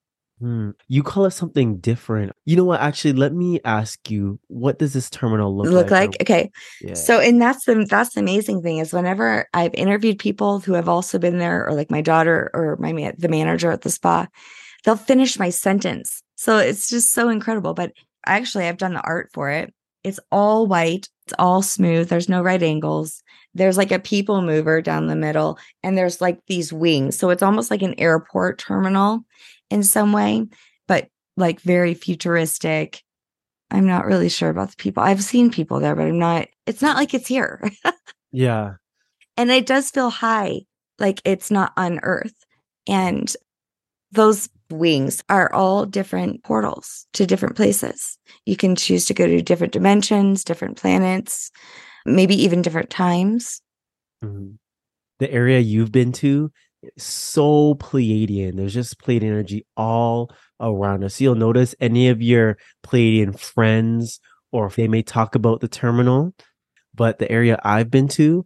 Hmm. You call it something different. You know what? Actually, let me ask you, what does this terminal look, Look like? like, okay. Yeah. So, and that's the that's the amazing thing is whenever I've interviewed people who have also been there, or like my daughter or my man, the manager at the spa, they'll finish my sentence. So it's just so incredible. But actually, I've done the art for it. It's all white. It's all smooth. There's no right angles. There's like a people mover down the middle, and there's like these wings. So it's almost like an airport terminal in some way, but like very futuristic. I'm not really sure about the people. I've seen people there, but I'm not, it's not like it's here. yeah. and it does feel high, like it's not on Earth. And those wings are all different portals to different places. You can choose to go to different dimensions, different planets, maybe even different times. Mhm. The area you've been to, so Pleiadian. There's just Pleiadian energy all around us. You'll notice any of your Pleiadian friends, or if they may talk about the terminal, but the area I've been to,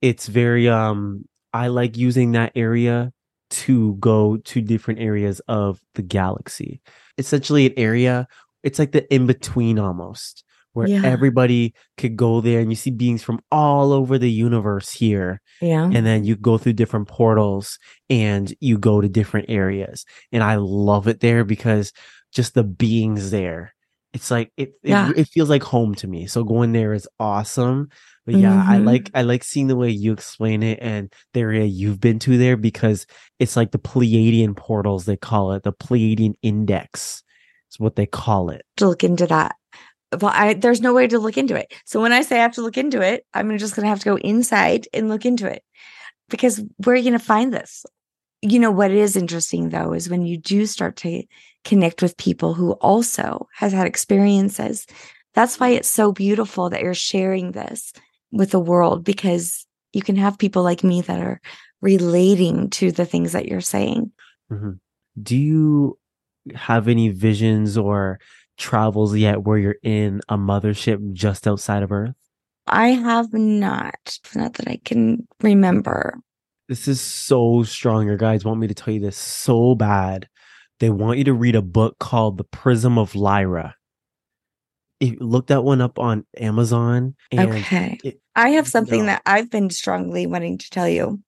it's very um I like using that area to go to different areas of the galaxy. Essentially an area, it's like the in between almost, where Yeah. everybody could go there and you see beings from all over the universe here Yeah. and then you go through different portals and you go to different areas and i love it there because just the beings there it's like it it, Yeah. it feels like home to me so going there is awesome but yeah i Mhm. like i like seeing the way you explain it and the area you've been to there because it's like the pleiadian portals they call it the pleiadian index is what they call it to look into that. Well, I, there's no way to look into it. So when I say I have to look into it, I'm just going to have to go inside and look into it because where are you going to find this? You know, what is interesting though is when you do start to connect with people who also has had experiences. That's why it's so beautiful that you're sharing this with the world because you can have people like me that are relating to the things that you're saying. Mhm. do you have any visions or travels yet where you're in a mothership just outside of earth I have not, not that I can remember. this is so strong your guys want me to tell you this so bad they want you to read a book called the prism of lyra if look that one up on amazon and okay. it- I have something no. that I've been strongly wanting to tell you.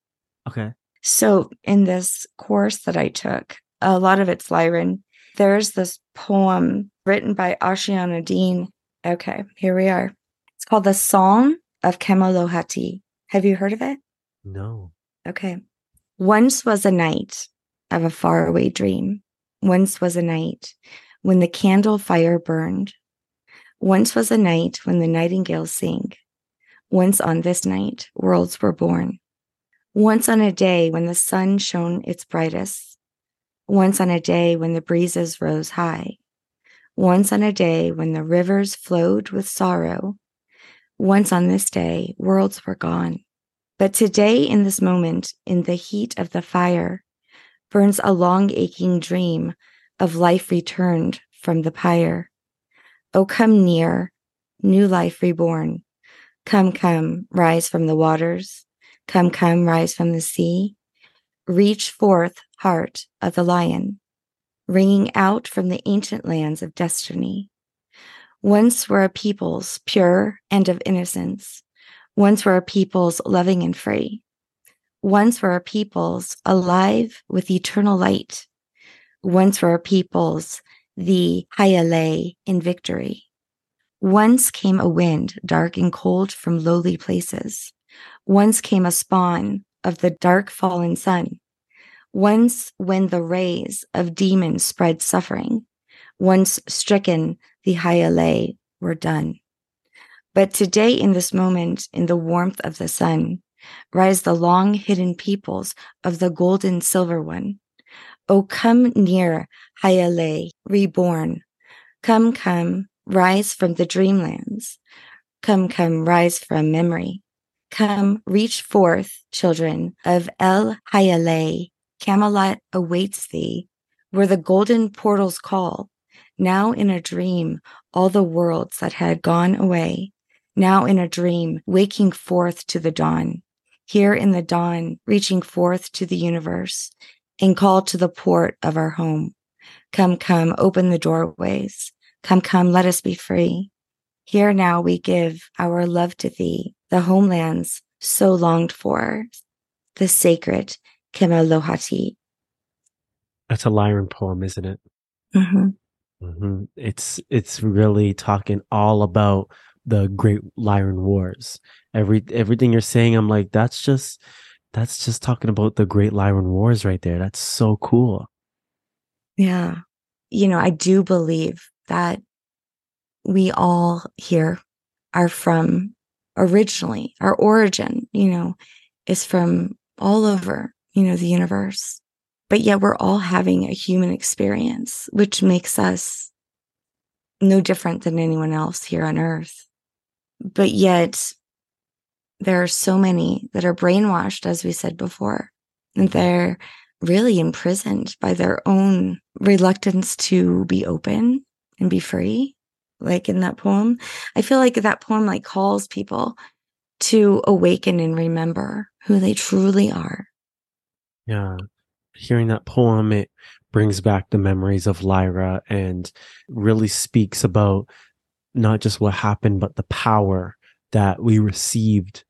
okay So, in this course that I took, a lot of it's Lyran. There's this poem written by Ashayana Deane. Okay, here we are. It's called The Song of Kemolohati. Have you heard of it? no Okay. Once was a night of a faraway dream. Once was a night when the candle fire burned. Once was a night when the nightingales sing. Once on this night, worlds were born. Once on a day when the sun shone its brightest. Once on a day when the breezes rose high. Once on a day when the rivers flowed with sorrow. Once on this day, worlds were gone. But today, in this moment, in the heat of the fire, burns a long aching dream of life returned from the pyre. Oh, come near, new life reborn. Come, come, rise from the waters. Come, come, rise from the sea. Reach forth, heart of the lion, ringing out from the ancient lands of destiny. Once were a peoples pure and of innocence. Once were a peoples loving and free. Once were a peoples alive with eternal light. Once were a peoples the Hayale in victory. Once came a wind dark and cold from lowly places. Once came a spawn of the dark fallen sun. Once when the rays of demons spread suffering. Once stricken, the Hayale were done. But today, in this moment, in the warmth of the sun, rise the long hidden peoples of the golden silver one. O come near, Hayale, reborn. Come, come, rise from the dreamlands. Come, come, rise from memory. Come, reach forth, children of El Hayale. Camelot awaits thee, where the golden portals call. Now in a dream, all the worlds that had gone away. Now in a dream, waking forth to the dawn. Here in the dawn, reaching forth to the universe and call to the port of our home. Come, come, open the doorways. Come, come, let us be free. Here now we give our love to thee, the homelands so longed for, the sacred Kemelohati. That's a Lyran poem, isn't it? Mm-hmm. Mm-hmm. It's it's really talking all about the Great Lyran Wars. Every everything you're saying, I'm like, that's just that's just talking about the Great Lyran Wars right there. That's so cool. Yeah, you know, I do believe that we all here are from originally our origin. You know, is from all over you know the universe but yet we're all having a human experience, which makes us no different than anyone else here on earth. But yet, there are so many that are brainwashed, as we said before, and they're really imprisoned by their own reluctance to be open and be free. Like in that poem, I feel like that poem like calls people to awaken and remember who they truly are. Yeah hearing that poem, it brings back the memories of Lyra and really speaks about not just what happened, but the power that we received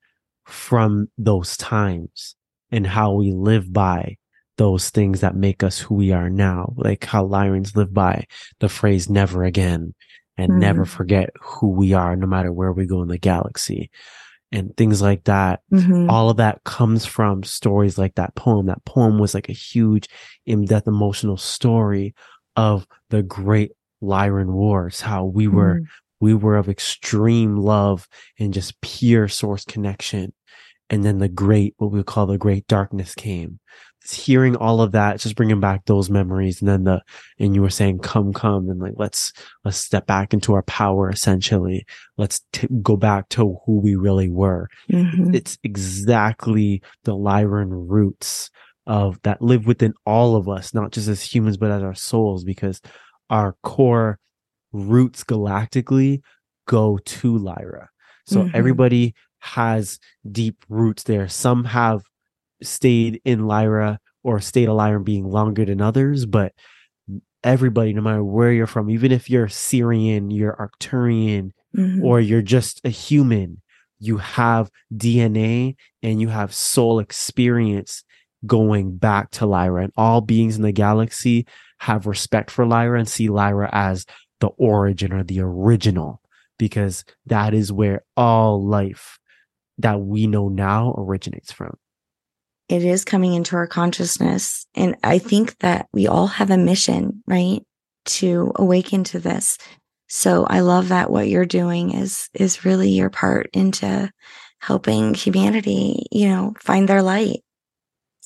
from those times and how we live by those things that make us who we are now. Like how Lyrans live by the phrase never again and mm. never forget who we are, no matter where we go in the galaxy and things like that. Mm-hmm. All of that comes from stories like that poem. That poem was like a huge in-depth emotional story of the great Lyran Wars, how we were mm. we were of extreme love and just pure source connection. And then the great, what we call the great darkness came hearing all of that, just bringing back those memories. And then the, and you were saying, come, come and like, let's, let's step back into our power essentially. Let's t- go back to who we really were. Mm-hmm. It's exactly the Lyran roots of that live within all of us, not just as humans, but as our souls, because our core roots galactically go to Lyra. So mm-hmm. everybody has deep roots there. Some have stayed in Lyra or stayed a Lyra being longer than others, but everybody, no matter where you're from, even if you're Sirian, you're Arcturian, mm-hmm. or you're just a human, you have DNA and you have soul experience going back to Lyra. And all beings in the galaxy have respect for Lyra and see Lyra as the origin or the original, because that is where all life that we know now originates from it is coming into our consciousness. And I think that we all have a mission, right? To awaken to this. So I love that what you're doing is, is really your part into helping humanity, you know, find their light.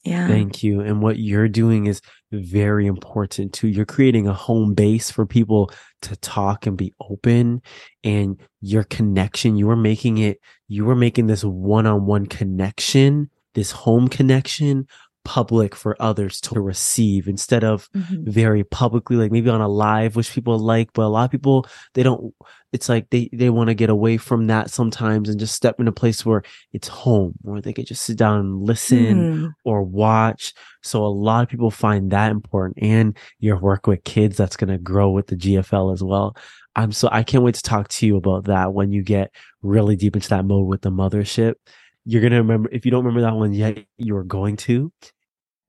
Yeah. Thank you. And what you're doing is very important too. You're creating a home base for people to talk and be open and your connection, you are making it, you are making this one on one connection this home connection public for others to receive instead of mm-hmm. very publicly like maybe on a live which people like but a lot of people they don't it's like they they want to get away from that sometimes and just step in a place where it's home where they could just sit down and listen mm. or watch so a lot of people find that important and your work with kids that's going to grow with the GFL as well I'm so I can't wait to talk to you about that when you get really deep into that mode with the mothership you're going to remember if you don't remember that one yet you're going to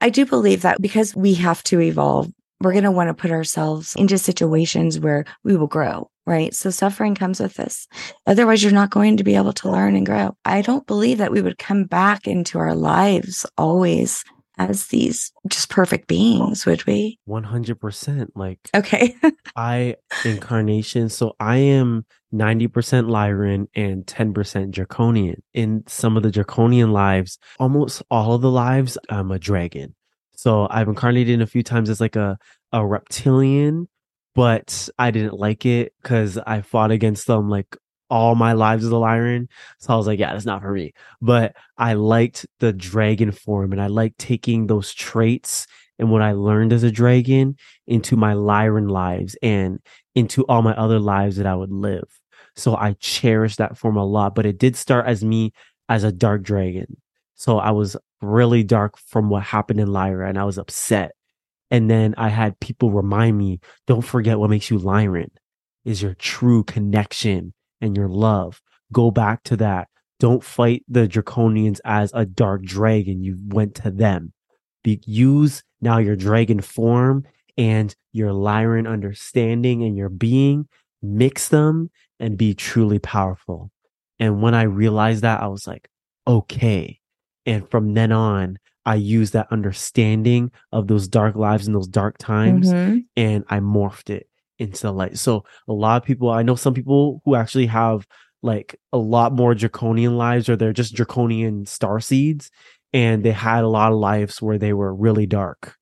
I do believe that because we have to evolve, we're going to want to put ourselves into situations where we will grow, right? So suffering comes with this. Otherwise, you're not going to be able to learn and grow. I don't believe that we would come back into our lives always as these just perfect beings, would we? 100%. Like, okay. I incarnation. So I am 90% Lyran and 10% Draconian. In some of the Draconian lives, almost all of the lives, I'm a dragon. So I've incarnated in a few times as like a, a reptilian, but I didn't like it because I fought against them like all my lives as a Lyran. So I was like, yeah, that's not for me. But I liked the dragon form and I liked taking those traits and what I learned as a dragon into my Lyran lives and into all my other lives that I would live. So I cherish that form a lot, but it did start as me as a dark dragon. So I was really dark from what happened in Lyra and I was upset. And then I had people remind me, don't forget what makes you Lyran is your true connection and your love. Go back to that. Don't fight the draconians as a dark dragon. You went to them. Be, use now your dragon form and your Lyran understanding and your being, mix them and be truly powerful. And when I realized that, I was like, okay. And from then on, I used that understanding of those dark lives and those dark times mm-hmm. and I morphed it into the light. So a lot of people, I know some people who actually have like a lot more draconian lives or they're just draconian star seeds and they had a lot of lives where they were really dark.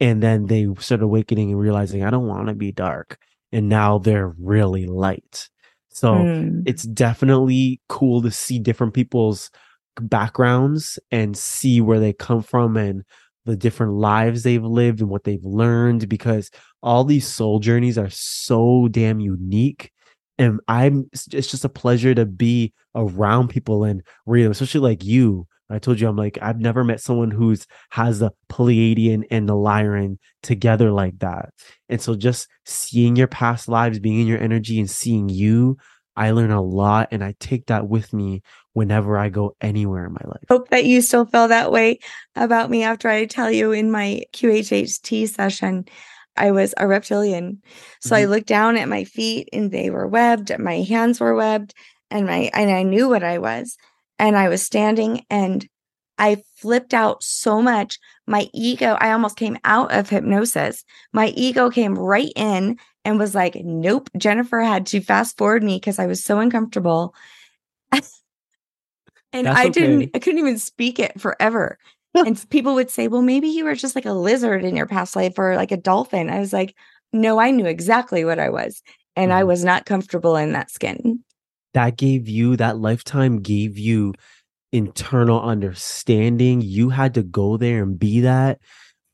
And then they started awakening and realizing i don't want to be dark. And now they're really light. So mm. it's definitely cool to see different people's backgrounds and see where they come from and the different lives they've lived and what they've learned because all these soul journeys are so damn unique. And i'm it's just a pleasure to be around people and read them especially like you I told you I'm like I've never met someone who's has the Pleiadian and the Lyran together like that. And so just seeing your past lives, being in your energy and seeing you, I learn a lot and I take that with me whenever I go anywhere in my life. Hope that you still feel that way about me after I tell you in my QHHT session. I was a reptilian. So mm-hmm. I looked down at my feet and they were webbed, my hands were webbed, and my and I knew what I was and I was standing and I flipped out so much. My ego, I almost came out of hypnosis. My ego came right in and was like, nope. Jennifer had to fast forward me because I was so uncomfortable. and That's I didn't, I couldn't even speak it forever. and people would say, well, maybe you were just like a lizard in your past life or like a dolphin. I was like, no, I knew exactly what I was. And mm-hmm. I was not comfortable in that skin that gave you that lifetime gave you internal understanding you had to go there and be that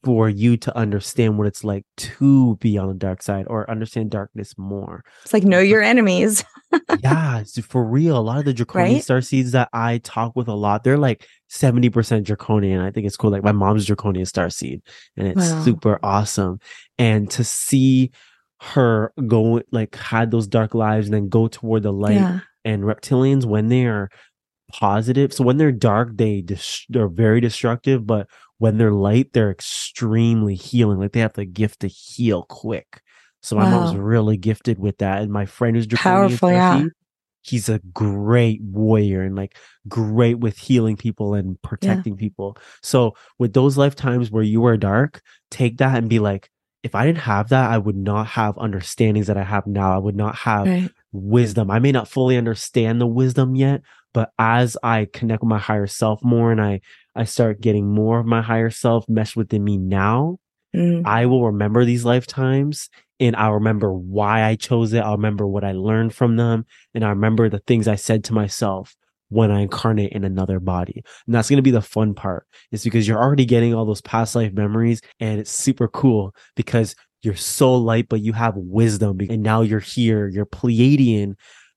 for you to understand what it's like to be on the dark side or understand darkness more. It's like know your enemies. yeah, for real. A lot of the draconian right? star seeds that I talk with a lot, they're like 70% draconian. I think it's cool. Like my mom's draconian star seed, and it's wow. super awesome. And to see her go like had those dark lives and then go toward the light yeah and reptilians when they are positive so when they're dark they dis- they're very destructive but when they're light they're extremely healing like they have the gift to heal quick. So my wow. mom's really gifted with that and my friend who's powerful yeah. he's a great warrior and like great with healing people and protecting yeah. people. So with those lifetimes where you were dark take that and be like if i didn't have that i would not have understandings that i have now. I would not have right wisdom. I may not fully understand the wisdom yet, but as I connect with my higher self more and I I start getting more of my higher self meshed within me now, mm. I will remember these lifetimes and I'll remember why I chose it. I'll remember what I learned from them and I remember the things I said to myself when I incarnate in another body. And that's going to be the fun part is because you're already getting all those past life memories and it's super cool because you're so light, but you have wisdom. And now you're here, you're Pleiadian.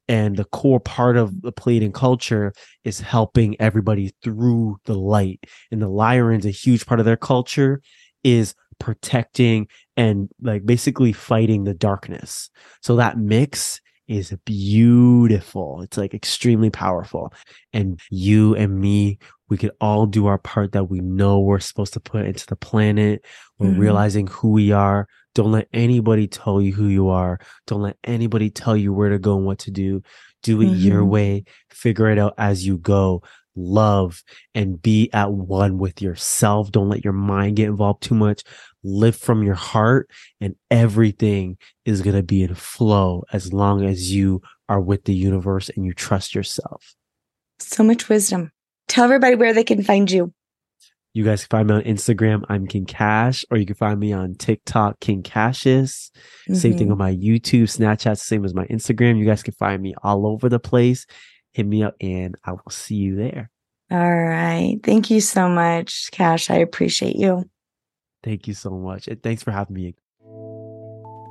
And the core part of the Pleiadian culture is helping everybody through the light. And the Lyrians, a huge part of their culture is protecting and like basically fighting the darkness. So that mix is beautiful. It's like extremely powerful. And you and me, we could all do our part that we know we're supposed to put into the planet. We're mm-hmm. realizing who we are. Don't let anybody tell you who you are. Don't let anybody tell you where to go and what to do. Do it mm-hmm. your way. Figure it out as you go. Love and be at one with yourself. Don't let your mind get involved too much live from your heart and everything is going to be in flow as long as you are with the universe and you trust yourself. So much wisdom. Tell everybody where they can find you. You guys can find me on Instagram. I'm King Cash, or you can find me on TikTok, King Cassius. Mm-hmm. Same thing mm-hmm. on my YouTube, Snapchat, same as my Instagram. You guys can find me all over the place. Hit me up and I will see you there. All right. Thank you so much, Cash. I appreciate you. Thank you so much. And thanks for having me.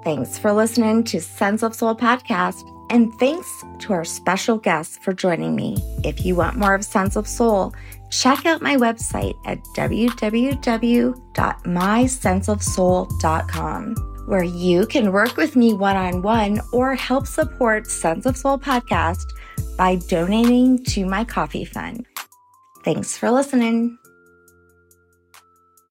Thanks for listening to Sense of Soul podcast. And thanks to our special guests for joining me. If you want more of Sense of Soul, check out my website at www.mysenseofsoul.com, where you can work with me one on one or help support Sense of Soul podcast by donating to my coffee fund. Thanks for listening.